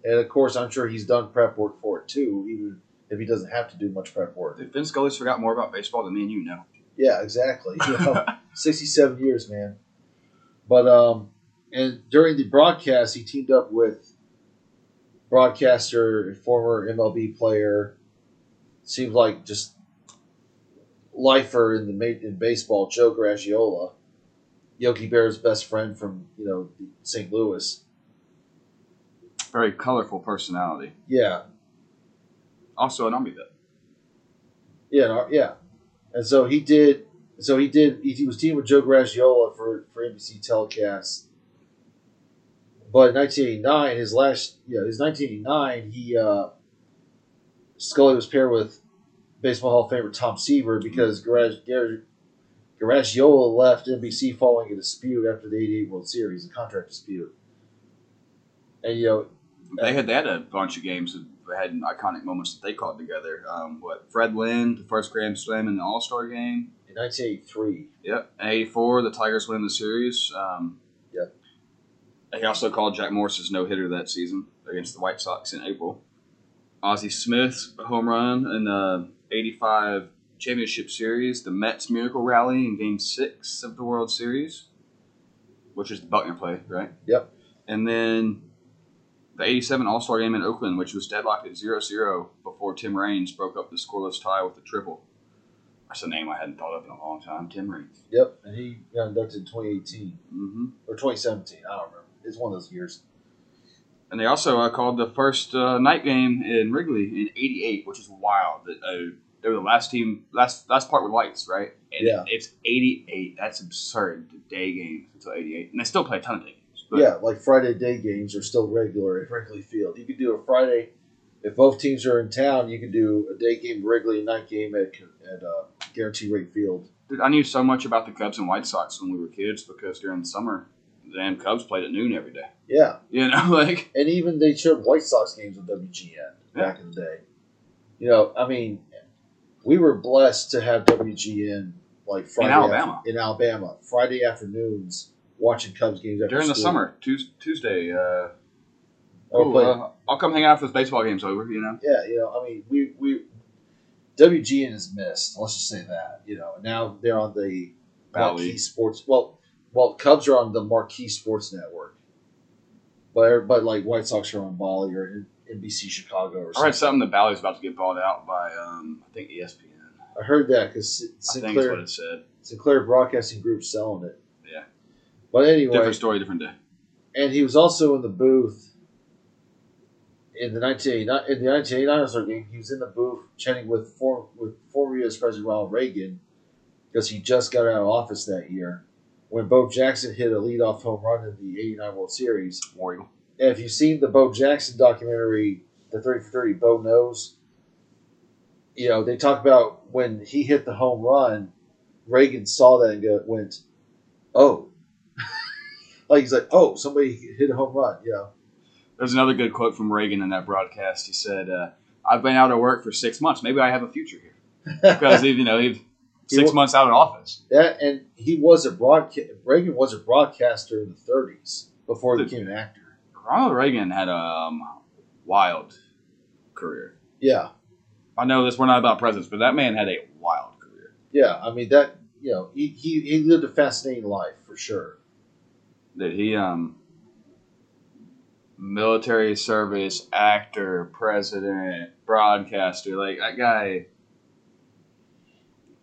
and of course, I'm sure he's done prep work for it too, even if he doesn't have to do much prep work. If Vince Scully's forgot more about baseball than me and you know. Yeah, exactly. You know, *laughs* 67 years, man. But um, and during the broadcast, he teamed up with broadcaster, former MLB player, seems like just lifer in the in baseball, Joe Garagiola, Yogi Bear's best friend from you know St. Louis. Very colorful personality. Yeah, Also an Army vet. yeah, no, yeah. And so he did. So he did. He, he was teaming with Joe Garagiola for for NBC telecast. But in 1989, his last, yeah, his 1989, he uh, Scully was paired with Baseball Hall of Famer Tom Seaver because Garage, Garagiola left NBC following a dispute after the '88 World Series, a contract dispute. And you know, They had they had a bunch of games that had iconic moments that they called together. Um, what Fred Lynn, the first Grand Slam in the All Star game. in 1983, Yep. In '84, the Tigers win the series. Um, Yep. He also called Jack Morris's no hitter that season against the White Sox in April. Ozzie Smith's home run in the '85 championship series, the Mets miracle rally in Game Six of the World Series, which is the Buckner play, right? Yep. And then the '87 All Star game in Oakland, which was deadlocked at 0-0 before Tim Raines broke up the scoreless tie with a triple. That's a name I hadn't thought of in a long time. Tim Raines. yep, and he got inducted in 2018 Mm-hmm. or 2017. I don't remember. It's one of those years. And they also uh, called the first uh, night game in Wrigley in '88, which is wild. That uh, they were the last team, last last part with lights, right? And Yeah. it's '88. That's absurd. Day games until '88, and they still play a ton of day games. But yeah, like Friday day games are still regular at Wrigley Field. You could do a Friday if both teams are in town. You could do a day game Wrigley, a night game at at uh, Guaranteed Rate Field. Dude, I knew so much about the Cubs and White Sox when we were kids because during the summer, the damn Cubs played at noon every day. Yeah, *laughs* You know, like and even they showed White Sox games on WGN back in the day. You know, I mean, we were blessed to have WGN like Friday Alabama. after- in Alabama Friday afternoons watching Cubs games after during the summer, Tuesday. Uh, cool, uh, I'll come hang out after this baseball game's over. You know. Yeah, you know, I mean, we we WGN is missed. Let's just say that. You know, now they're on the Bally. Marquee Sports. Well, well, Cubs are on the Marquee Sports Network, but but like White Sox are on Bally or NBC Chicago or I something. read something that Bally's about to get bought out by, um, I think ESPN. I heard that because I think is Sinclair what said. Sinclair Broadcasting Group selling it. Yeah. But anyway, Different story, different day. and he was also in the booth in the 1989 in the 1989 All-Star game. He was in the booth chatting with former with former U.S. President Ronald Reagan because he just got out of office that year when Bo Jackson hit a leadoff home run in the '89 World Series. War Eagle. If you've seen the Bo Jackson documentary, the 30 for 30, Bo knows. You know they talk about when he hit the home run. Reagan saw that and go, went, "Oh." *laughs* Like he's like, oh, somebody hit a home run, you know. There's another good quote from Reagan in that broadcast. He said, uh, "I've been out of work for six months. Maybe I have a future here *laughs* because you know he's six wa- months out of office." That and he was a broadcast. Reagan was a broadcaster in the 30s before he became an actor. Ronald Reagan had a um, wild career. Yeah, I know this. We're not about presidents, but that man had a wild career. yeah. I mean that. You know, he, he, he lived a fascinating life for sure. That he um military service actor, president, broadcaster, like that guy.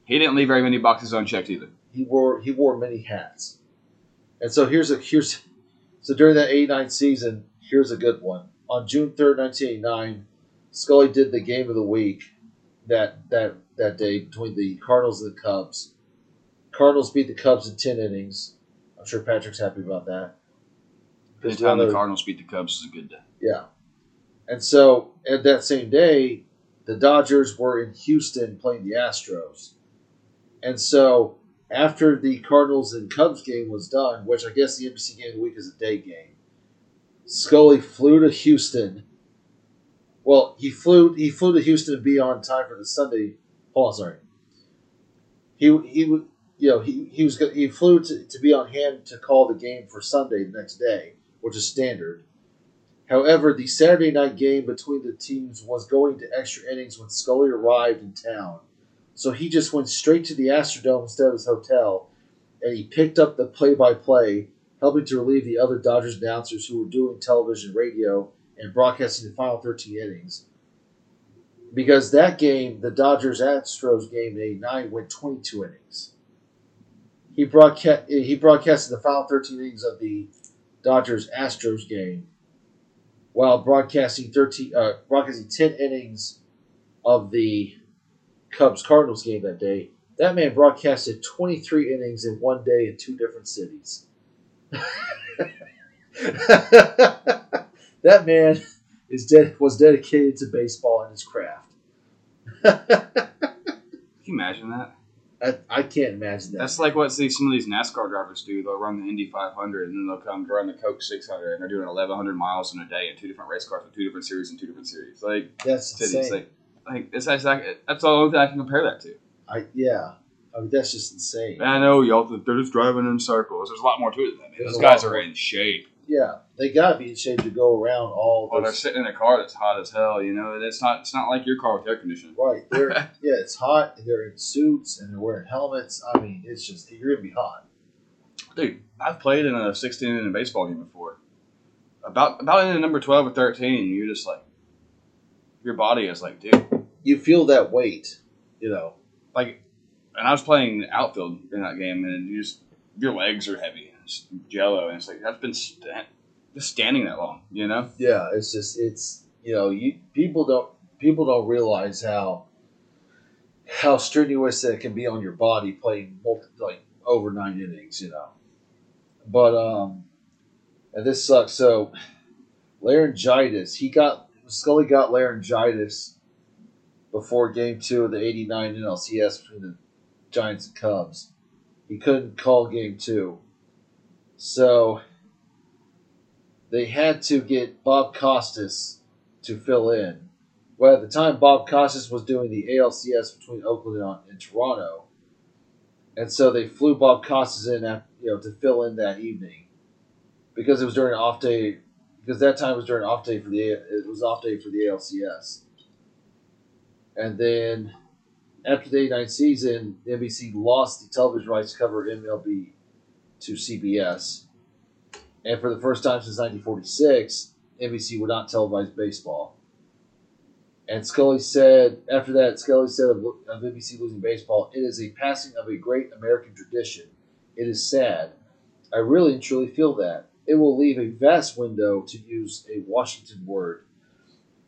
He didn't leave very many boxes unchecked either. He wore he wore many hats, and so here's a here's so during that '89 season, here's a good one. On June 3rd, 1989, Scully did the game of the week that that that day between the Cardinals and the Cubs. Cardinals beat the Cubs in 10 innings. I'm sure Patrick's happy about that. Anytime the Cardinals beat the Cubs is a good day. Yeah. And so at that same day, the Dodgers were in Houston playing the Astros. And so after the Cardinals and Cubs game was done, which I guess the NBC game of the week is a day game, Scully flew to Houston Well, he flew he flew to Houston to be on time for the Sunday. Hold on, sorry. He he you know he, he was he flew to, to be on hand to call the game for Sunday the next day, which is standard. However, the Saturday night game between the teams was going to extra innings when Scully arrived in town. So he just went straight to the Astrodome instead of his hotel, and he picked up the play-by-play, helping to relieve the other Dodgers announcers who were doing television, radio, and broadcasting the final 13 innings. Because that game, the Dodgers Astros game in '89, went 22 innings. He broadcast he broadcasted the final 13 innings of the Dodgers Astros game, while broadcasting 13 uh, broadcasting 10 innings of the Cubs Cardinals game that day. That man broadcasted 23 innings in one day in two different cities. *laughs* that man is dead was dedicated to baseball and his craft. Can you imagine that? I, I can't imagine that. That's like what see, some of these NASCAR drivers do. They'll run the Indy 500 and then they'll come to run the Coke 600 and they're doing 1,100 miles in a day in two different race cars with two different series and two different series. Like, That's cities. insane. Like, like it's, that's, that's the only thing I can compare that to. I yeah. I mean, that's just insane. I know y'all, they're just driving in circles. There's a lot more to it than that. Those guys are in shape. Yeah, they gotta be in shape to go around all Well, they're sitting in a car that's hot as hell. You know, it's not. It's not like your car with air conditioning. Right, they're *laughs* yeah, it's hot. and They're in suits and they're wearing helmets. I mean, it's just you're gonna be hot. Dude, I've played in a 16 inning baseball game before. About about in a number 12 or 13, you're just like, your body is like, dude, You feel that weight, you know. like, and I was playing outfield in that game, and you just your legs are heavy, and it's jello, and it's like that's been sta- just standing that long, you know. Yeah, it's just it's you know you people don't people don't realize how how strenuous that can be on your body playing multi, like over nine innings, you know. But um, and this sucks. So laryngitis, he got Scully got laryngitis before Game Two of the '89 NLCS between the Giants and Cubs. He couldn't call Game Two, so they had to get Bob Costas to fill in. Well, at the time, Bob Costas was doing the ALCS between Oakland and, Toronto, and so they flew Bob Costas in, you know, to fill in that evening because it was during an off day. Because that time was during off day for the it was off day for the ALCS, and then after the '89 season, NBC lost the television rights to cover MLB to CBS. And for the first time since 1946, NBC would not televise baseball. And Scully said, after that, Scully said of, of NBC losing baseball, it is a passing of a great American tradition. It is sad. I really and truly feel that. It will leave a vast window, to use a Washington word,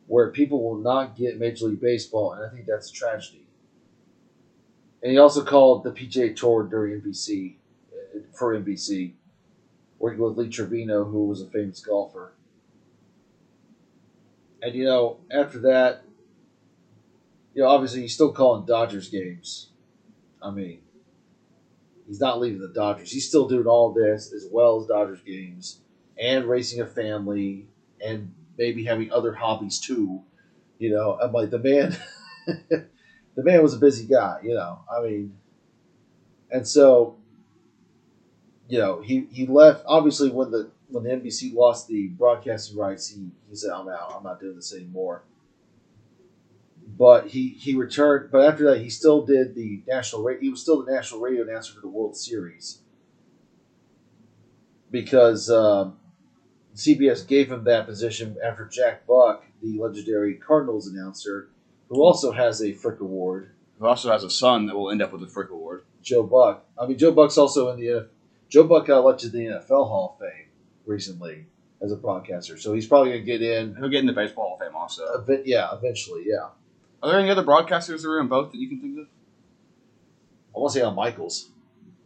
where people will not get Major League Baseball, and I think that's a tragedy. And he also called the PGA Tour during NBC, uh, for NBC, working with Lee Trevino, who was a famous golfer. And you know, after that, you know, obviously he's still calling Dodgers games. I mean, he's not leaving the Dodgers. He's still doing all this as well as Dodgers games and raising a family and maybe having other hobbies too. You know, I'm like the man. *laughs* the man was a busy guy. You know, I mean, and so you know, he, he left obviously when the when the NBC lost the broadcasting rights, he, he said, I'm out, I'm not doing this anymore. But he, he returned but after that he still did the national radio he was still the national radio announcer for the World Series. Because um, CBS gave him that position after Jack Buck, the legendary Cardinals announcer, who also has a Frick Award, Who also has a son that will end up with a Frick Award. Joe Buck. I mean, Joe Buck's also in the Joe Buck got elected to the NFL Hall of Fame recently as a broadcaster, so he's probably gonna get in. He'll get in the Baseball Hall of Fame also. A bit, yeah, eventually, yeah. Are there any other broadcasters that are in both that you can think of? I want to say Al Michaels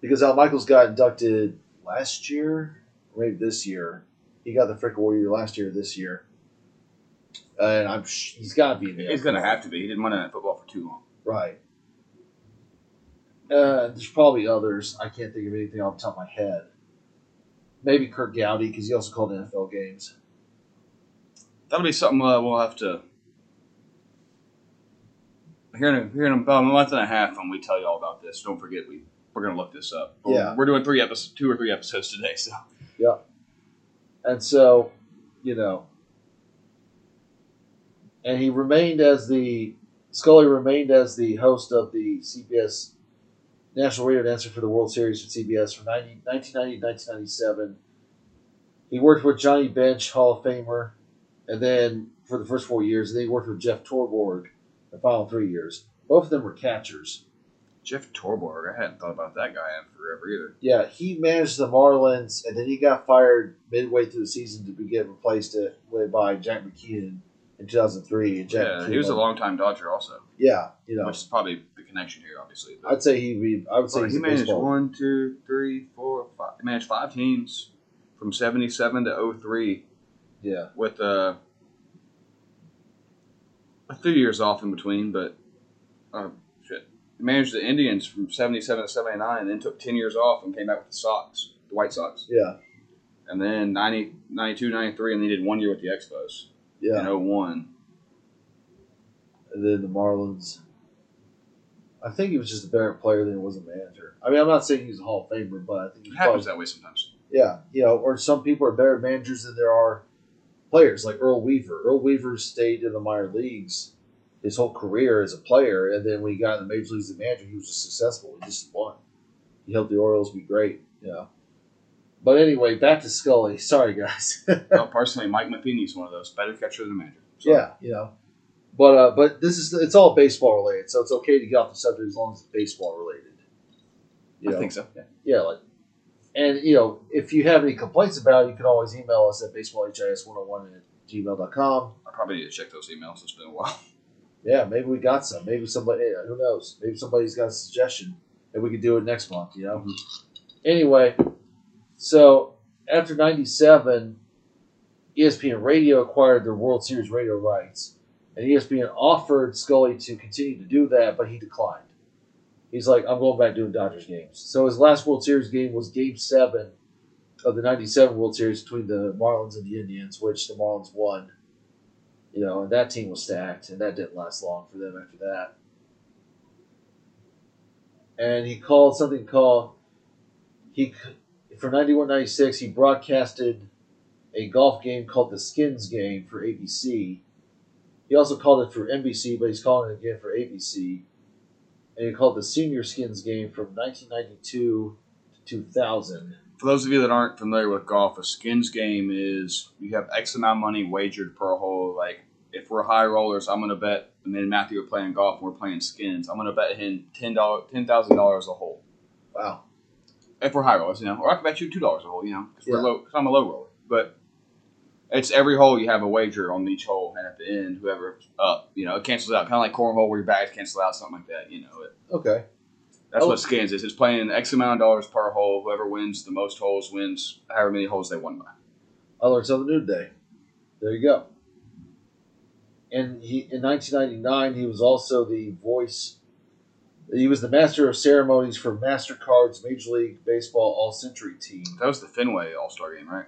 because Al Michaels got inducted last year, maybe this year. He got the Frick Award last year this year, and I'm sh- he's got to be there. He's going to have to be. He didn't want to in football for too long. right. Uh, there's probably others. I can't think of anything off the top of my head. Maybe Curt Gowdy because he also called NFL games. That'll be something uh, we'll have to here in, here in about a month and a half when we tell you all about this. Don't forget we we're gonna look this up. Yeah. we're doing three episodes, two or three episodes today. So yeah, And so, you know, and he remained as the Scully remained as the host of the CBS National Radio Announcer for the World Series for CBS from 90, 1990 to 1997. He worked with Johnny Bench, Hall of Famer, and then for the first four years, and then he worked with Jeff Torborg the final three years. Both of them were catchers. Jeff Torborg, I hadn't thought about that guy in forever either. Yeah, he managed the Marlins, and then he got fired midway through the season to be get replaced by Jack McKeon in 2003. And Jack Yeah, McKeon he was a won. long time Dodger also, Yeah, you know, which is probably the connection here, obviously. I'd say be. I would say Well, he managed baseball. one, two, three, four, five. He managed five teams from '77 to 03 Yeah, with uh, a few years off in between, but uh, shit. Managed the Indians from '77 to '79, and then took 10 years off and came back with the Sox, the White Sox, yeah, and then 90, 92, 93, and then he did one year with the Expos yeah. in 01. And then the Marlins. I think he was just a better player than he was a manager. I mean, I'm not saying he's a Hall of Famer, but I think It happens probably, that way sometimes. yeah, you know, or some people are better managers than there are players, like Earl Weaver. Earl Weaver stayed in the minor leagues his whole career as a player, and then when he got in the major leagues as manager, he was just successful. He just won. He helped the Orioles be great, you know. But anyway, back to Scully. *laughs* Sorry, guys. *laughs* well, personally, Mike Matheny's one of those better catcher than manager. So, Yeah, you know. But uh, but this is it's all baseball related, so it's okay to get off the subject as long as it's baseball related. You I know? think so. Yeah. Yeah, like, and you know, if you have any complaints about it, you can always email us at baseballhis101 at gmail.com. I probably need to check those emails. It's been a while. Yeah, maybe we got some. Maybe somebody, who knows? Maybe somebody's got a suggestion and we could do it next month, you know? Mhm. Anyway, so after 97, ESPN Radio acquired their World Series radio rights. And ESPN offered Scully to continue to do that, but he declined. He's like, I'm going back doing Dodgers games. So his last World Series game was Game 7 of the 97 World Series between the Marlins and the Indians, which the Marlins won. You know, and that team was stacked, and that didn't last long for them after that. And he called something called he for 91 96 he broadcasted a golf game called the Skins game for ABC. He also called it for NBC, but he's calling it again for ABC. And called it the Senior Skins game from 1992 to 2000. For those of you that aren't familiar with golf, a skins game is you have X amount of money wagered per hole. Like if we're high rollers, I'm gonna bet. And then Matthew are playing golf, and we're playing skins. I'm gonna bet him ten dollars, ten thousand dollars a hole. Wow. If we're high rollers, you know, or I can bet you two dollars a hole, you know, because we're low. Cause I'm a low roller, but it's every hole you have a wager on each hole, and at the end, whoever up, you know, it cancels out. Kind of like cornhole where your bags cancel out, something like that. You know, it, Okay. that's Oh. what skins is. It's playing X amount of dollars per hole. Whoever wins the most holes wins however many holes they won by. I learned something new today. There you go. And he in 1999 he was also the voice. He was the master of ceremonies for Mastercard's Major League Baseball All Century team. That was the Fenway All Star game, right?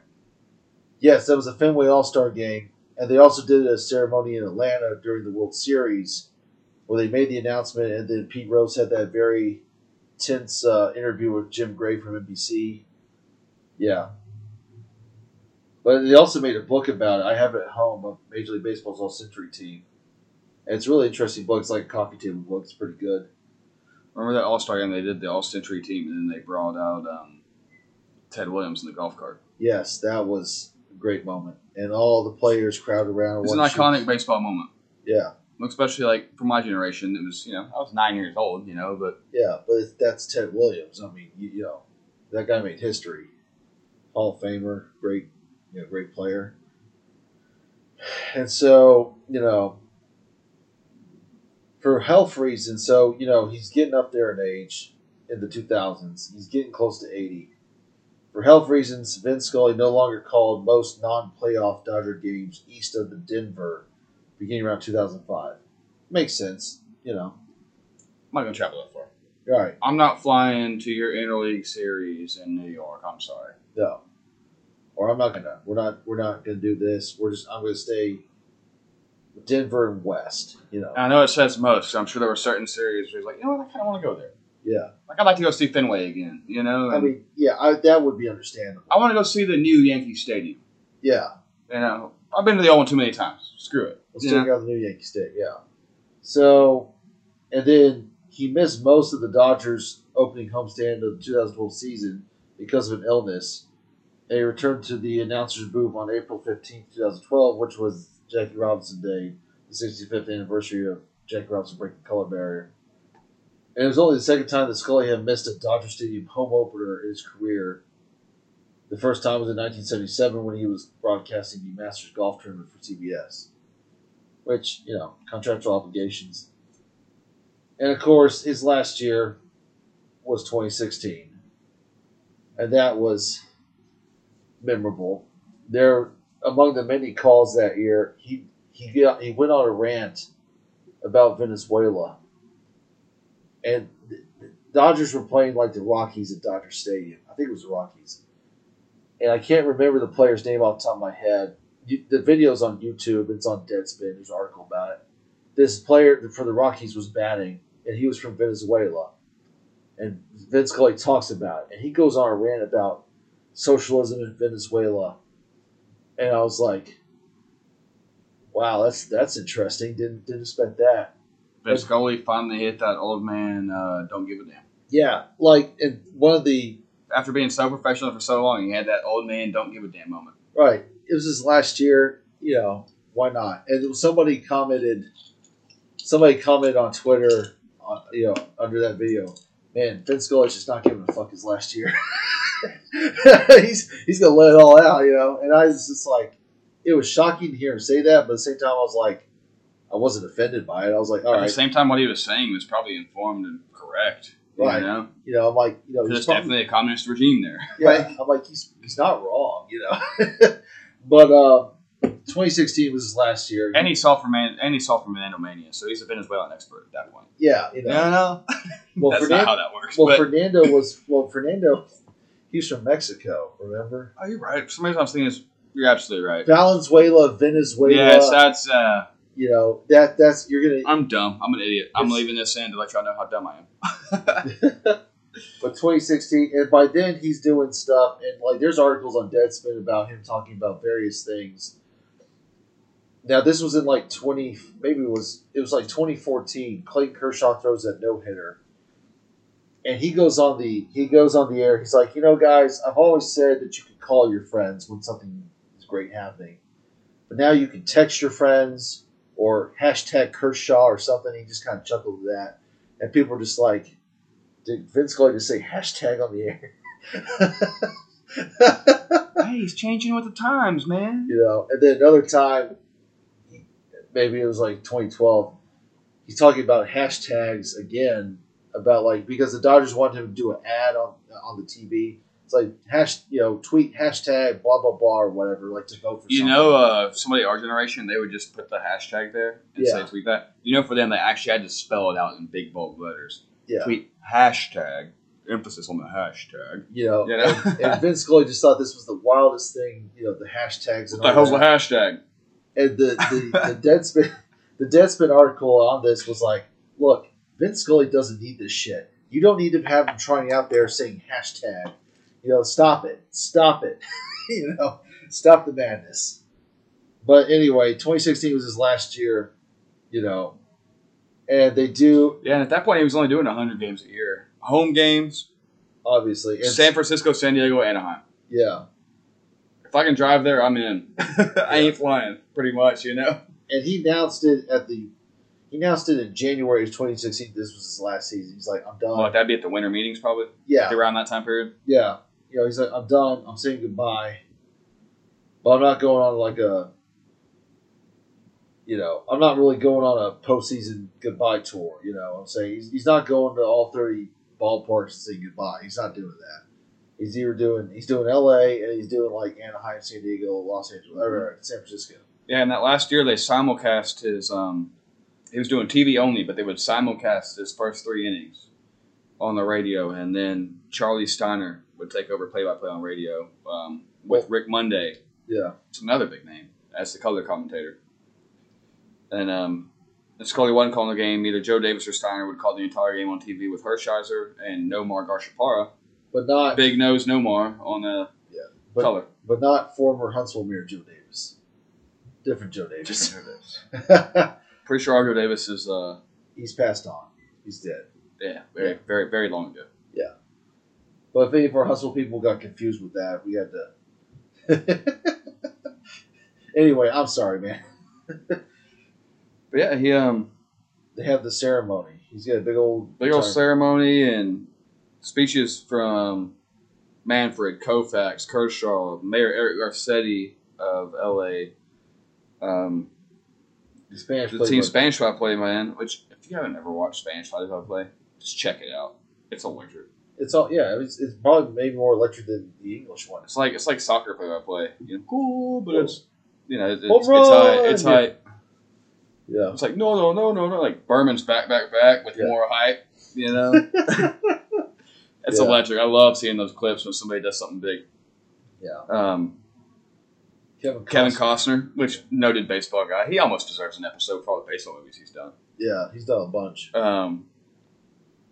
Yes, that was a Fenway All Star game, and they also did a ceremony in Atlanta during the World Series, where they made the announcement, and then Pete Rose had that very tense uh, interview with Jim Gray from NBC. Yeah, but they also made a book about it. I have it at home of Major League Baseball's All Century team. And it's a really interesting book. It's like a coffee table book. It's pretty good. Remember that All Star game? They did the All Century team, and then they brought out um, Ted Williams in the golf cart. Yes, that was great moment, and all the players crowd around. It's an one shoot. iconic baseball moment, Yeah. especially like for my generation. It was you know I was nine years old, you know, but Yeah, but it's, that's Ted Williams. I mean, you, you know, that guy made history. Hall of Famer, great, you know, great player. And so, you know, for health reasons, so you know, he's getting up there in age in the 2000s. He's getting close to 80. For health reasons, Vince Scully no longer called most non-playoff Dodger games east of the Denver, beginning around 2005. Makes sense, you know. I'm not gonna travel that far. All right. I'm not flying to your interleague series in New York. I'm sorry. No. Or I'm not gonna. We're not. We're not gonna do this. We're just. I'm gonna stay. Denver and West. You know, I know it says most. So I'm sure there were certain series where he's like, you know what, I kind of want to go there. Yeah. Like I'd like to go see Fenway again. You know, I mean, yeah, I, that would be understandable. I want to go see the new Yankee Stadium. Yeah, You know, I've been to the old one too many times. Screw it. let's You check know? out the new Yankee State. Yeah. So, and then he missed most of the Dodgers opening homestand of the 2012 season because of an illness. And he returned to the announcer's booth on April 15th, 2012, which was Jackie Robinson Day, the 65th anniversary of Jackie Robinson breaking the color barrier. And it was only the second time that Scully had missed a Dodger Stadium home opener in his career. The first time was in 1977 when he was broadcasting the Masters Golf Tournament for CBS, which, you know, contractual obligations. And of course, his last year was 2016. And that was memorable. There, among the many calls that year, he he got, he went on a rant about Venezuela, and the Dodgers were playing like the Rockies at Dodger Stadium. I think it was the Rockies, and I can't remember the player's name off the top of my head. You, the video's on YouTube. It's on Deadspin. There's an article about it. This player for the Rockies was batting, and he was from Venezuela. And Vince Scully talks about it, and he goes on a rant about socialism in Venezuela. And I was like, "Wow, that's that's interesting. Didn't didn't expect that." Scully finally hit that old man. Uh, don't give a damn. Yeah, like and one of the After being so professional for so long, he had that old man don't give a damn moment. right. It was his last year. You know why not? And somebody commented, somebody commented on Twitter, on, you know, under that video. Man, Vince Scully's just not giving a fuck his last year. *laughs* he's he's gonna let it all out, you know. And I was just like, it was shocking to hear him say that, but at the same time, I was like, I wasn't offended by it. I was like, all At the same time, what he was saying was probably informed and correct. Right. You know, you know, I'm like, you know, because he's it's probably, definitely a communist regime there. *laughs* yeah. I'm like, he's he's not wrong, you know. *laughs* but uh, 2016 was his last year. And he saw from Man- and he saw from Andomania, so he's a Venezuelan expert at that point. yeah, you know. No, no, *laughs* Well, that's Fernando, not how that works. well, but Fernando was well, Fernando. He's from Mexico, remember? oh, you're right. For some reason, I was thinking this. You're absolutely right. Valenzuela, Venezuela. Yes, that's. Uh, you know that that's you're gonna. I'm dumb. I'm an idiot. I'm leaving this in to let y'all know how dumb I am. *laughs* But 2016, and by then he's doing stuff, and like there's articles on Deadspin about him talking about various things. Now this was in like 20, maybe it was it was like 2014. Clayton Kershaw throws that no hitter, and he goes on the he goes on the air. He's like, you know, guys, I've always said that you could call your friends when something is great happening, but now you can text your friends or hashtag Kershaw or something. He just kind of chuckled at that, and people were just like. Did Vince Scully just say hashtag on the air? *laughs* hey, he's changing with the times, man. you know, and then another time, maybe it was like 2012. He's talking about hashtags again about like because the Dodgers wanted him to do an ad on on the TV. It's like hash, you know, tweet hashtag blah blah blah or whatever, like to vote for. You something. know, uh, somebody our generation, they would just put the hashtag there and Yeah. say tweet that. You know, for them, they actually had to spell it out in big bold letters. yeah, Tweet hashtag, emphasis on the hashtag. you know, You know? and, and Vince Scully just thought this was the wildest thing. You know, the hashtags and What the hell's that. hashtag? And the the, *laughs* the Deadspin the Deadspin article on this was like, look, Vince Scully doesn't need this shit. You don't need to have him trying out there saying hashtag. You know, stop it, stop it. *laughs* you know, stop the madness. But anyway, 2016 was his last year. You know, and they do Yeah, and at that point, he was only doing 100 games a year. Home games, obviously. And, San Francisco, San Diego, Anaheim. yeah, If I can drive there, I'm in. *laughs* I ain't flying, pretty much, you know? and he announced it at the. He announced it in January of 2016. This was his last season. He's like, I'm done. Well, that'd be at the winter meetings, probably, yeah, around that time period. Yeah. You know, he's like, I'm done. I'm saying goodbye. But I'm not going on like a, you know, I'm not really going on a postseason goodbye tour. You know, I'm saying he's, he's not going to all 30 ballparks and saying goodbye. He's not doing that. He's either doing he's doing L.A. and he's doing like Anaheim, San Diego, Los Angeles, or San Francisco. Yeah, and that last year, they simulcast his. Um, he was doing TV only, but they would simulcast his first three innings on the radio, and then Charlie Steiner would take over play-by-play on radio um, with Rick Monday. Yeah. It's another big name as the color commentator. And um, Scully wasn't calling the game, either Joe Davis or Steiner would call the entire game on TV with Hershiser and Nomar Garciaparra. but not Big nose Nomar on the but, color. but not former Huntsville Mayor Joe Davis. Different Joe Davis. Just *laughs* pretty sure Argo Davis is uh, He's passed on. He's dead. yeah, very Yeah. very very long ago. But if any of our Huntsville people got confused with that, we had to. *laughs* anyway, I'm sorry, man. But yeah, he um They have the ceremony. He's got a big old big old ceremony and speeches from Manfred, Koufax, Kershaw, Mayor Eric Garcetti of LA. Um, The Spanish the team Spanish play play man, which if you haven't ever watched Spanish by play, just check it out. It's electric. It's all yeah. It's, it's probably maybe more electric than the English one. It's like it's like soccer play by play. You know, cool, but it's you know it's, it's, it's high. It's high. Yeah. It's like no no no no no like Berman's back back back with Yeah. more hype. You know, *laughs* it's Yeah. electric. I love seeing those clips when somebody does something big. Yeah. Um, Kevin. Kevin Costner. Costner, which noted baseball guy, he almost deserves an episode for all the baseball movies he's done. Yeah, he's done a bunch. Um,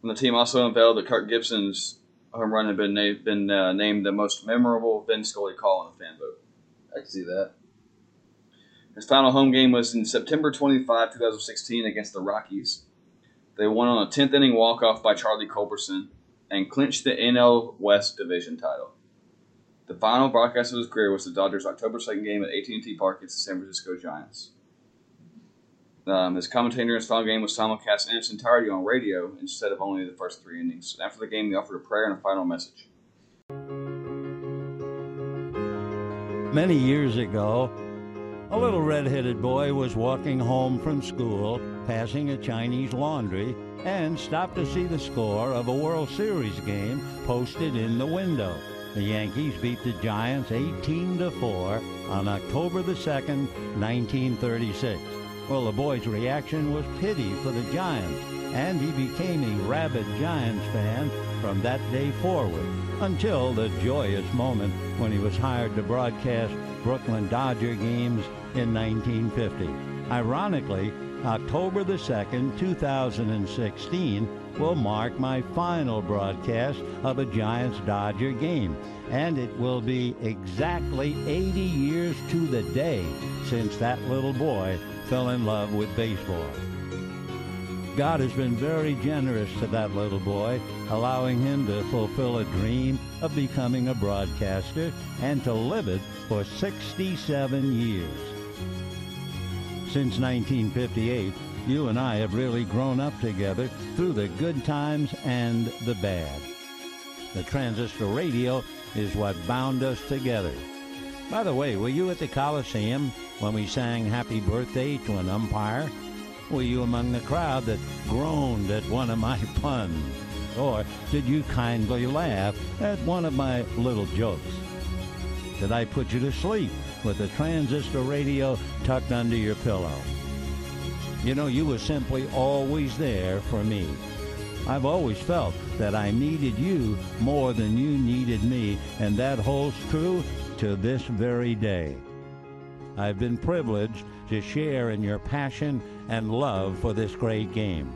and the team also unveiled that Kirk Gibson's home run had been na- been uh, named the most memorable Vin Scully call in the fan vote. I can see that. His final home game was in September 25, 2016, against the Rockies. They won on a 10th inning walk off by Charlie Culberson and clinched the NL West division title. The final broadcast of his career was the Dodgers' October 2nd game at AT&T Park against the San Francisco Giants. Um, his commentator in his final game was simulcast in its entirety on radio instead of only the first three innings. After the game, he offered a prayer and a final message. Many years ago, a little red-headed boy was walking home from school, passing a Chinese laundry, and stopped to see the score of a World Series game posted in the window. The Yankees beat the Giants 18 to 4 on October the 2nd, 1936. Well, the boy's reaction was pity for the Giants, and he became a rabid Giants fan from that day forward until the joyous moment when he was hired to broadcast Brooklyn Dodger games in 1950. Ironically, October the 2nd, 2016 will mark my final broadcast of a Giants Dodger game, and it will be exactly 80 years to the day since that little boy fell in love with baseball. God has been very generous to that little boy, allowing him to fulfill a dream of becoming a broadcaster and to live it for 67 years. Since 1958, you and I have really grown up together through the good times and the bad. The transistor radio is what bound us together. By the way, were you at the Coliseum when we sang Happy Birthday to an umpire? Were you among the crowd that groaned at one of my *laughs* puns? Or did you kindly laugh at one of my little jokes? Did I put you to sleep with a transistor radio tucked under your pillow? You know, you were simply always there for me. I've always felt that I needed you more than you needed me, and that holds true to this very day. I've been privileged to share in your passion and love for this great game.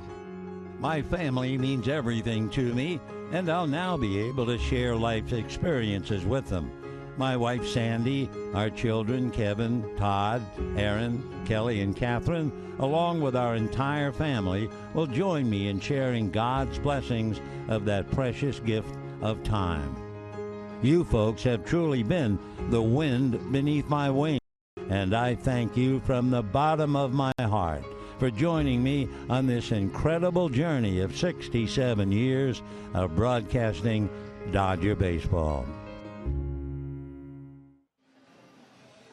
My family means everything to me, and I'll now be able to share life's experiences with them. My wife Sandy, our children Kevin, Todd, Aaron, Kelly, and Catherine, along with our entire family, will join me in sharing God's blessings of that precious gift of time. You folks have truly been the wind beneath my wings, and I thank you from the bottom of my heart for joining me on this incredible journey of 67 years of broadcasting Dodger baseball.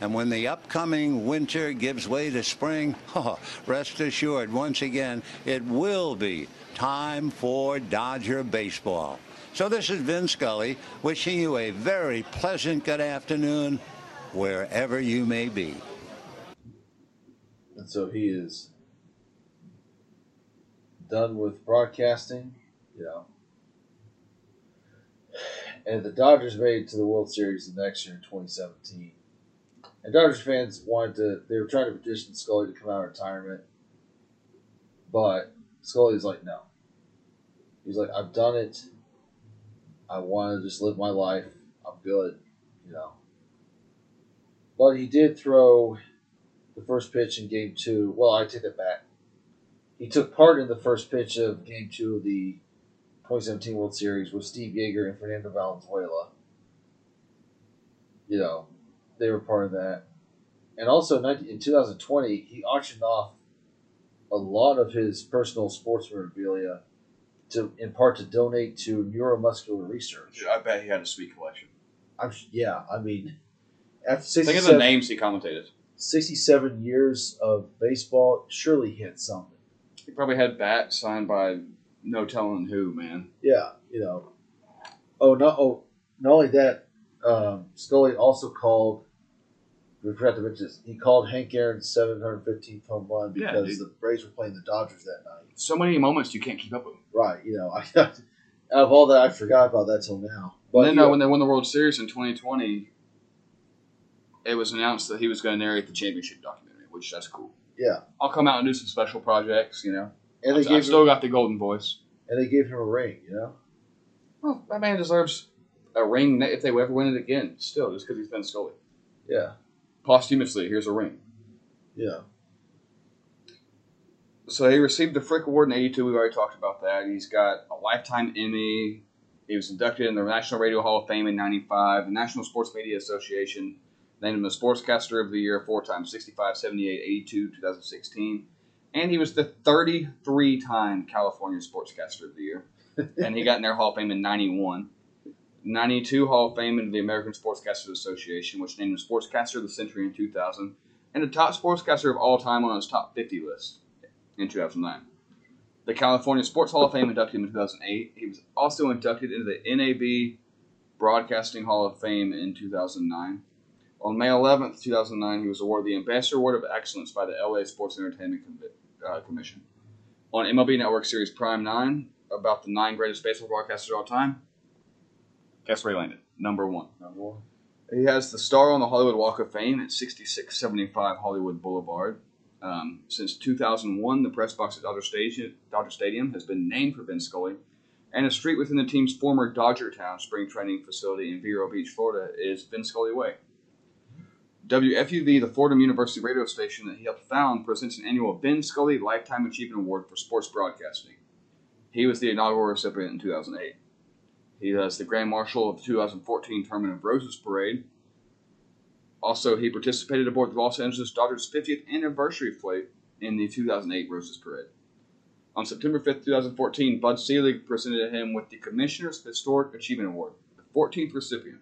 And when the upcoming winter gives way to spring, *laughs* oh, rest assured, once again, it will be time for Dodger baseball. So this is Vin Scully wishing you a very pleasant good afternoon wherever you may be. And so he is done with broadcasting, you know. And the Dodgers made it to the World Series the next year in 2017. And Dodgers fans wanted to, they were trying to petition Scully to come out of retirement. But Scully's like, no. He's like, I've done it. I want to just live my life. I'm good, you know. But he did throw the first pitch in game two. Well, I take that back. He took part in the first pitch of game two of the 2017 World Series with Steve Yeager and Fernando Valenzuela. You know, they were part of that. And also in 2020, he auctioned off a lot of his personal sports memorabilia to, in part, to donate to neuromuscular research. I bet he had a sweet collection. I'm yeah. I mean, after Think of the names he commentated. 67 years of baseball, surely he had something. He probably had bats signed by no telling who, man. Yeah, you know. Oh no! Oh, not only that, um, Scully also called. We forgot to mention this. He called Hank Aaron's 715th home run Yeah, because dude. the Braves were playing the Dodgers that night. So many moments you can't keep up with. Right. You know, *laughs* I, out of all that, I forgot about that till now. But and then uh, when they won the World Series in 2020, it was announced that he was going to narrate the championship documentary, which that's cool. yeah, I'll come out and do some special projects, you know. and they I've, gave I've still him, got the golden voice. and they gave him a ring. You know. Well, that man deserves a ring if they ever win it again. Still, just because he's been Scully. Yeah. Posthumously, here's a ring. Yeah. So he received the Frick Award in '82. We've already talked about that. He's got a lifetime Emmy. He was inducted in the National Radio Hall of Fame in '95. The National Sports Media Association named him the Sportscaster of the Year four times 65, 78, 82, 2016. And he was the 33 time California Sportscaster of the Year. *laughs* and he got in their Hall of Fame in 91. 92 Hall of Fame into the American Sportscasters Association, which named him Sportscaster of the Century in 2000, and the top sportscaster of all time on its top 50 list in 2009. The California Sports Hall of Fame inducted him in 2008. He was also inducted into the NAB Broadcasting Hall of Fame in 2009. On May 11th, 2009, he was awarded the Ambassador Award of Excellence by the LA Sports Entertainment Convi- uh, Commission. On MLB Network Series Prime 9, about the nine greatest baseball broadcasters of all time, guess where he landed? Number one. Number one. He has the star on the Hollywood Walk of Fame at 6675 Hollywood Boulevard. Um, since 2001, the press box at Dodger Stadium, Dodger Stadium has been named for Vin Scully, and a street within the team's former Dodger Town spring training facility in Vero Beach, Florida, is Vin Scully Way. WFUV, the Fordham University radio station that he helped found, presents an annual Vin Scully Lifetime Achievement Award for sports broadcasting. He was the inaugural recipient in 2008. He was the Grand Marshal of the 2014 Tournament of Roses Parade. Also, he participated aboard the Los Angeles Dodgers' 50th anniversary flight in the 2008 Roses Parade. On September 5th, 2014, Bud Selig presented him with the Commissioner's Historic Achievement Award, the 14th recipient.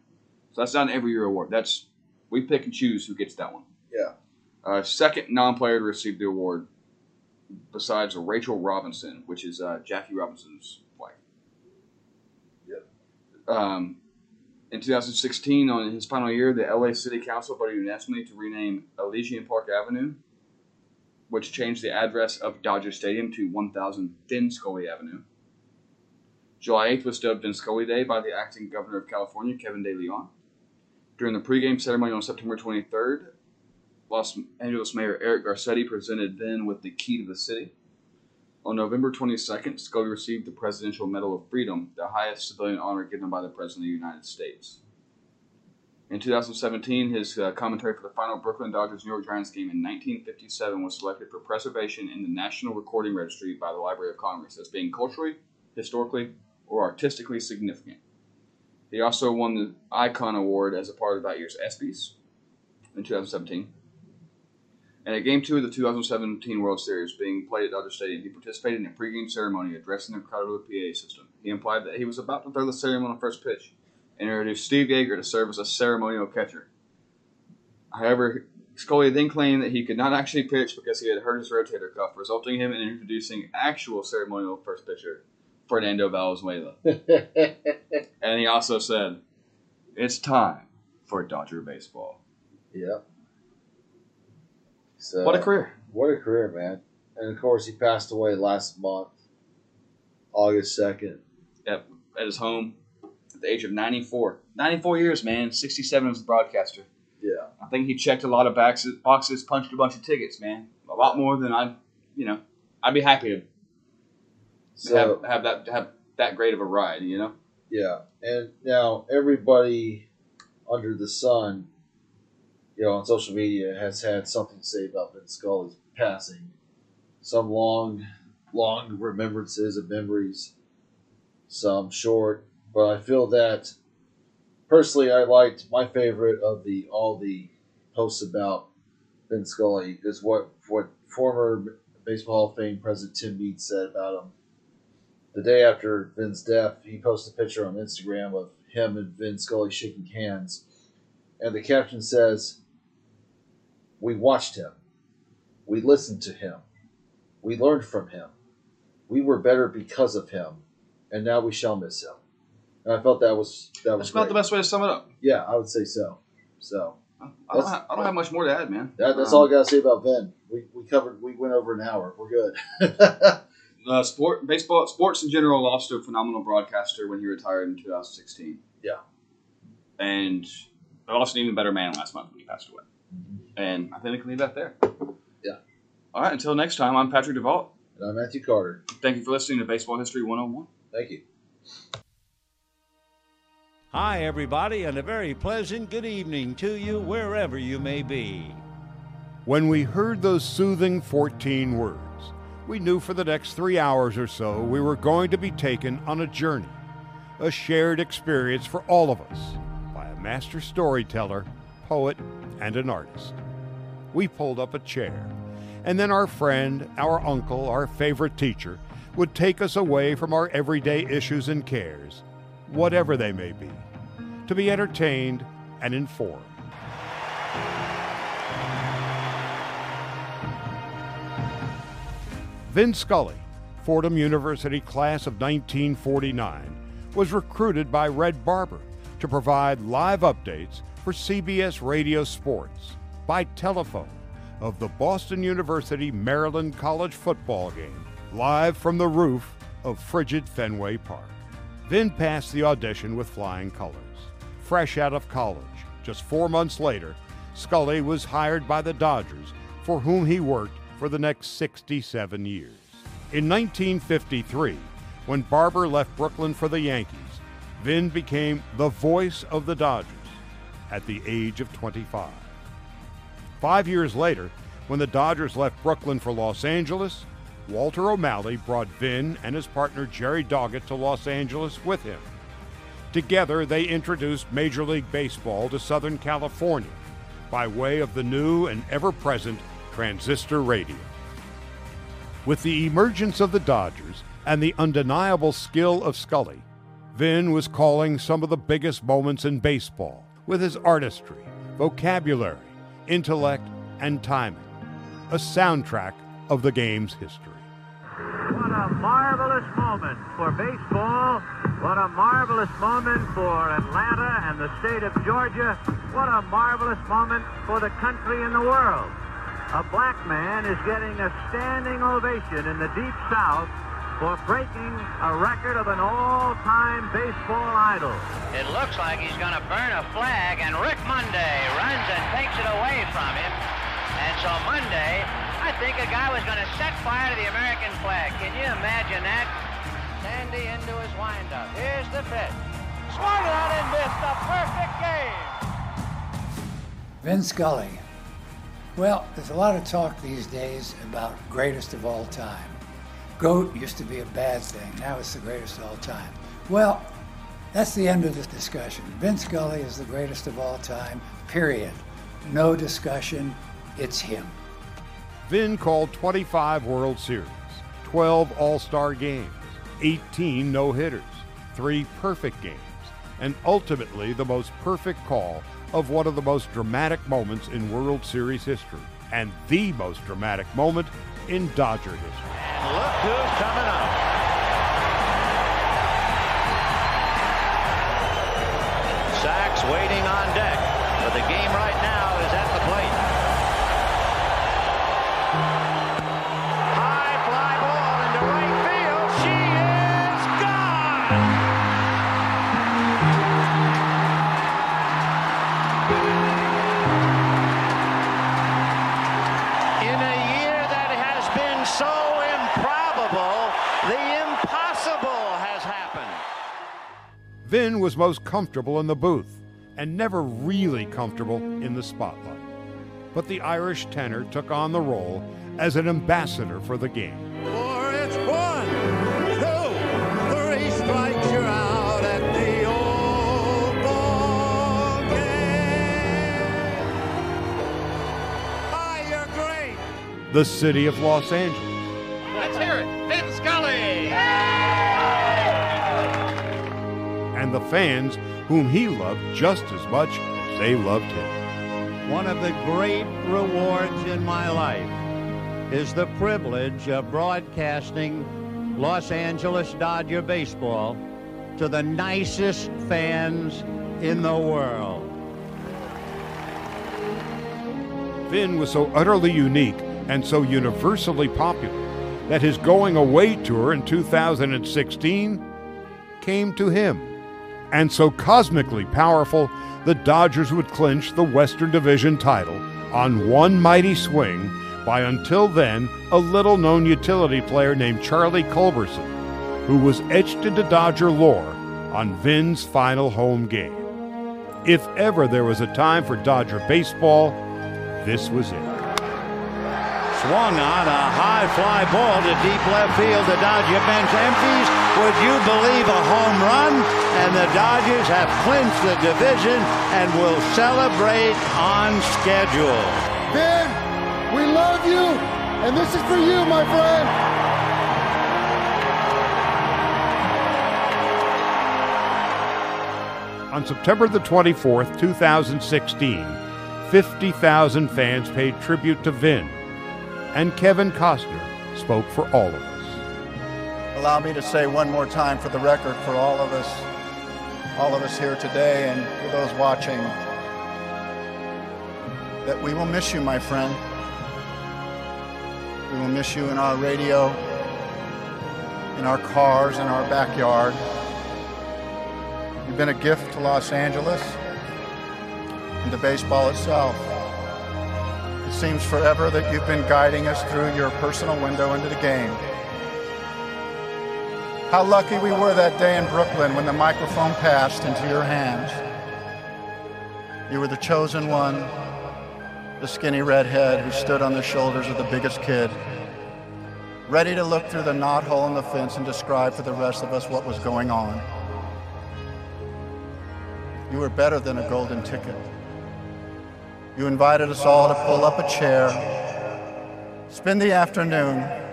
So that's not an every year award. That's we pick and choose who gets that one. Yeah. Uh, second non-player to receive the award, besides Rachel Robinson, which is uh, Jackie Robinson's. Um, in 2016, on his final year, the LA City Council voted unanimously to rename Elysian Park Avenue, which changed the address of Dodger Stadium to 1000 Vin Scully Avenue. July 8th was dubbed Vin Scully Day by the acting governor of California, Kevin De Leon. During the pregame ceremony on September 23rd, Los Angeles Mayor Eric Garcetti presented Vin with the key to the city. On November 22nd, Scully received the Presidential Medal of Freedom, the highest civilian honor given by the President of the United States. In 2017, his uh, commentary for the final Brooklyn Dodgers New York Giants game in 1957 was selected for preservation in the National Recording Registry by the Library of Congress as being culturally, historically, or artistically significant. He also won the Icon Award as a part of that year's ESPYs in 2017. And at Game 2 of the 2017 World Series, being played at Dodger Stadium, he participated in a pregame ceremony addressing the crowd with a PA system. He implied that he was about to throw the ceremonial first pitch and introduced Steve Yeager to serve as a ceremonial catcher. However, Scully then claimed that he could not actually pitch because he had hurt his rotator cuff, resulting in him in introducing actual ceremonial first pitcher, Fernando Valenzuela. *laughs* and he also said, It's time for Dodger baseball. Yep. So, What a career. What a career, man. And of course, he passed away last month, August 2nd. Yep, At his home at the age of 94. 94 years, man. 67 as a broadcaster. Yeah. I think he checked a lot of boxes, boxes, punched a bunch of tickets, man. A lot more than I, you know, I'd be happy to So, have, have that have that great of a ride, you know. yeah. And now everybody under the sun, you know, on social media has had something to say about Vince Scully's passing. Some long, long remembrances and memories, some short. But I feel that personally, I liked my favorite of the all the posts about Vince Scully is what what former Baseball Hall of Fame President Tim Mead said about him. The day after Vince's death, he posted a picture on Instagram of him and Vince Scully shaking hands, and the caption says, "We watched him, we listened to him, we learned from him, we were better because of him, and now we shall miss him." And I felt that was that was That's about the best way to sum it up. Yeah, I would say so. So I don't, have, I don't have much more to add, man. that, that's Um, all I gotta say about Ben. We, we covered. We went over an hour. We're good. *laughs* Uh, sport, baseball, sports in general lost to a phenomenal broadcaster when he retired in 2016. Yeah. And lost an even better man last month when he passed away. And I think we can leave that there. Yeah. All right. Until next time, I'm Patrick DeVault. and I'm Matthew Carter. Thank you for listening to Baseball History 101. Thank you. Hi, everybody, and a very pleasant good evening to you wherever you may be. When we heard those soothing 14 words, we knew for the next three hours or so we were going to be taken on a journey, a shared experience for all of us by a master storyteller, poet, and an artist. We pulled up a chair, and then our friend, our uncle, our favorite teacher would take us away from our everyday issues and cares, whatever they may be, to be entertained and informed. Vin Scully, Fordham University class of 1949, was recruited by Red Barber to provide live updates for CBS Radio Sports by telephone of the Boston University Maryland College football game live from the roof of frigid Fenway Park. Vin passed the audition with flying colors. Fresh out of college, just four months later, Scully was hired by the Dodgers, for whom he worked for the next 67 years. In 1953, when Barber left Brooklyn for the Yankees, Vin became the voice of the Dodgers at the age of 25. Five years later, when the Dodgers left Brooklyn for Los Angeles, Walter O'Malley brought Vin and his partner Jerry Doggett to Los Angeles with him. Together, they introduced Major League Baseball to Southern California by way of the new and ever present transistor radio. With the emergence of the Dodgers and the undeniable skill of Scully, Vin was calling some of the biggest moments in baseball with his artistry, vocabulary, intellect, and timing, a soundtrack of the game's history. What a marvelous moment for baseball. What a marvelous moment for Atlanta and the state of Georgia. What a marvelous moment for the country and the world. A black man is getting a standing ovation in the Deep South for breaking a record of an all-time baseball idol. It looks like he's going to burn a flag, and Rick Monday runs and takes it away from him. And so Monday, I think a guy was going to set fire to the American flag. Can you imagine that? Sandy into his windup. Here's the pitch. Swung it out and missed a perfect game. Vin Scully. Well, there's a lot of talk these days about greatest of all time. GOAT used to be a bad thing. Now it's the greatest of all time. Well, That's the end of this discussion. Vince Scully is the greatest of all time, period. No discussion, it's him. Vin called 25 World Series, 12 All Star games, 18 no hitters, 3 perfect games, and ultimately the most perfect call of one of the most dramatic moments in World Series history, and the most dramatic moment in Dodger history. And look who's coming up. Sax waiting on deck, but the game right now is at the plate. Vin was most comfortable in the booth and never really comfortable in the spotlight. But the Irish tenor took on the role as an ambassador for the game. For it's one, two, three strikes you're out at the old ball game. You're great. The city of Los Angeles, and the fans whom he loved just as much as they loved him. One of the great rewards in my life is the privilege of broadcasting Los Angeles Dodger baseball to the nicest fans in the world. Vin was so utterly unique and so universally popular that his going away tour in 2016 came to him. And so cosmically powerful, the Dodgers would clinch the Western Division title on one mighty swing by until then a little known utility player named Charlie Culberson, who was etched into Dodger lore on Vin's final home game. If ever there was a time for Dodger baseball, this was it. Swung on a high fly ball to deep left field. The Dodger bench empties. Would you believe a home run? And the Dodgers have clinched the division and will celebrate on schedule. Vin, we love you, and this is for you, my friend. On September the 24th, 2016, 50,000 fans paid tribute to Vin, and Kevin Costner spoke for all of us. Allow me to say one more time for the record for all of us, all of us here today, and for those watching, that we will miss you, my friend. We will miss you in our radio, in our cars, in our backyard. You've been a gift to Los Angeles and to baseball itself. It seems forever that you've been guiding us through your personal window into the game. How lucky we were that day in Brooklyn when the microphone passed into your hands. You were the chosen one, the skinny redhead who stood on the shoulders of the biggest kid, ready to look through the knothole in the fence and describe for the rest of us what was going on. You were better than a golden ticket. You invited us all to pull up a chair, spend the afternoon,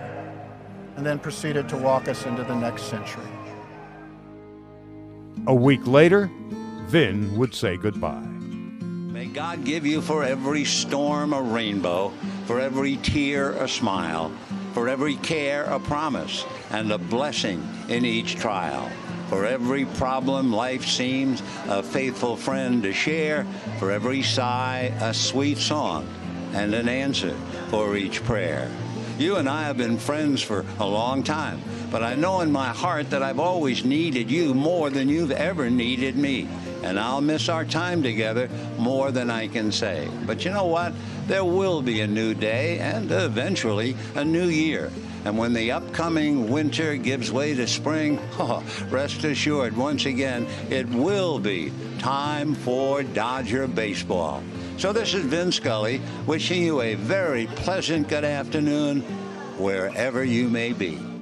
and then proceeded to walk us into the next century. A week later, Vin would say goodbye. May God give you for every storm a rainbow, for every tear a smile, for every care a promise, and a blessing in each trial. For every problem life seems a faithful friend to share, for every sigh a sweet song, and an answer for each prayer. You and I have been friends for a long time, but I know in my heart that I've always needed you more than you've ever needed me. And I'll miss our time together more than I can say. But you know what? There will be a new day and eventually a new year. And when the upcoming winter gives way to spring, *laughs* oh, rest assured, once again, it will be time for Dodger baseball. So this is Vin Scully wishing you a very pleasant good afternoon wherever you may be.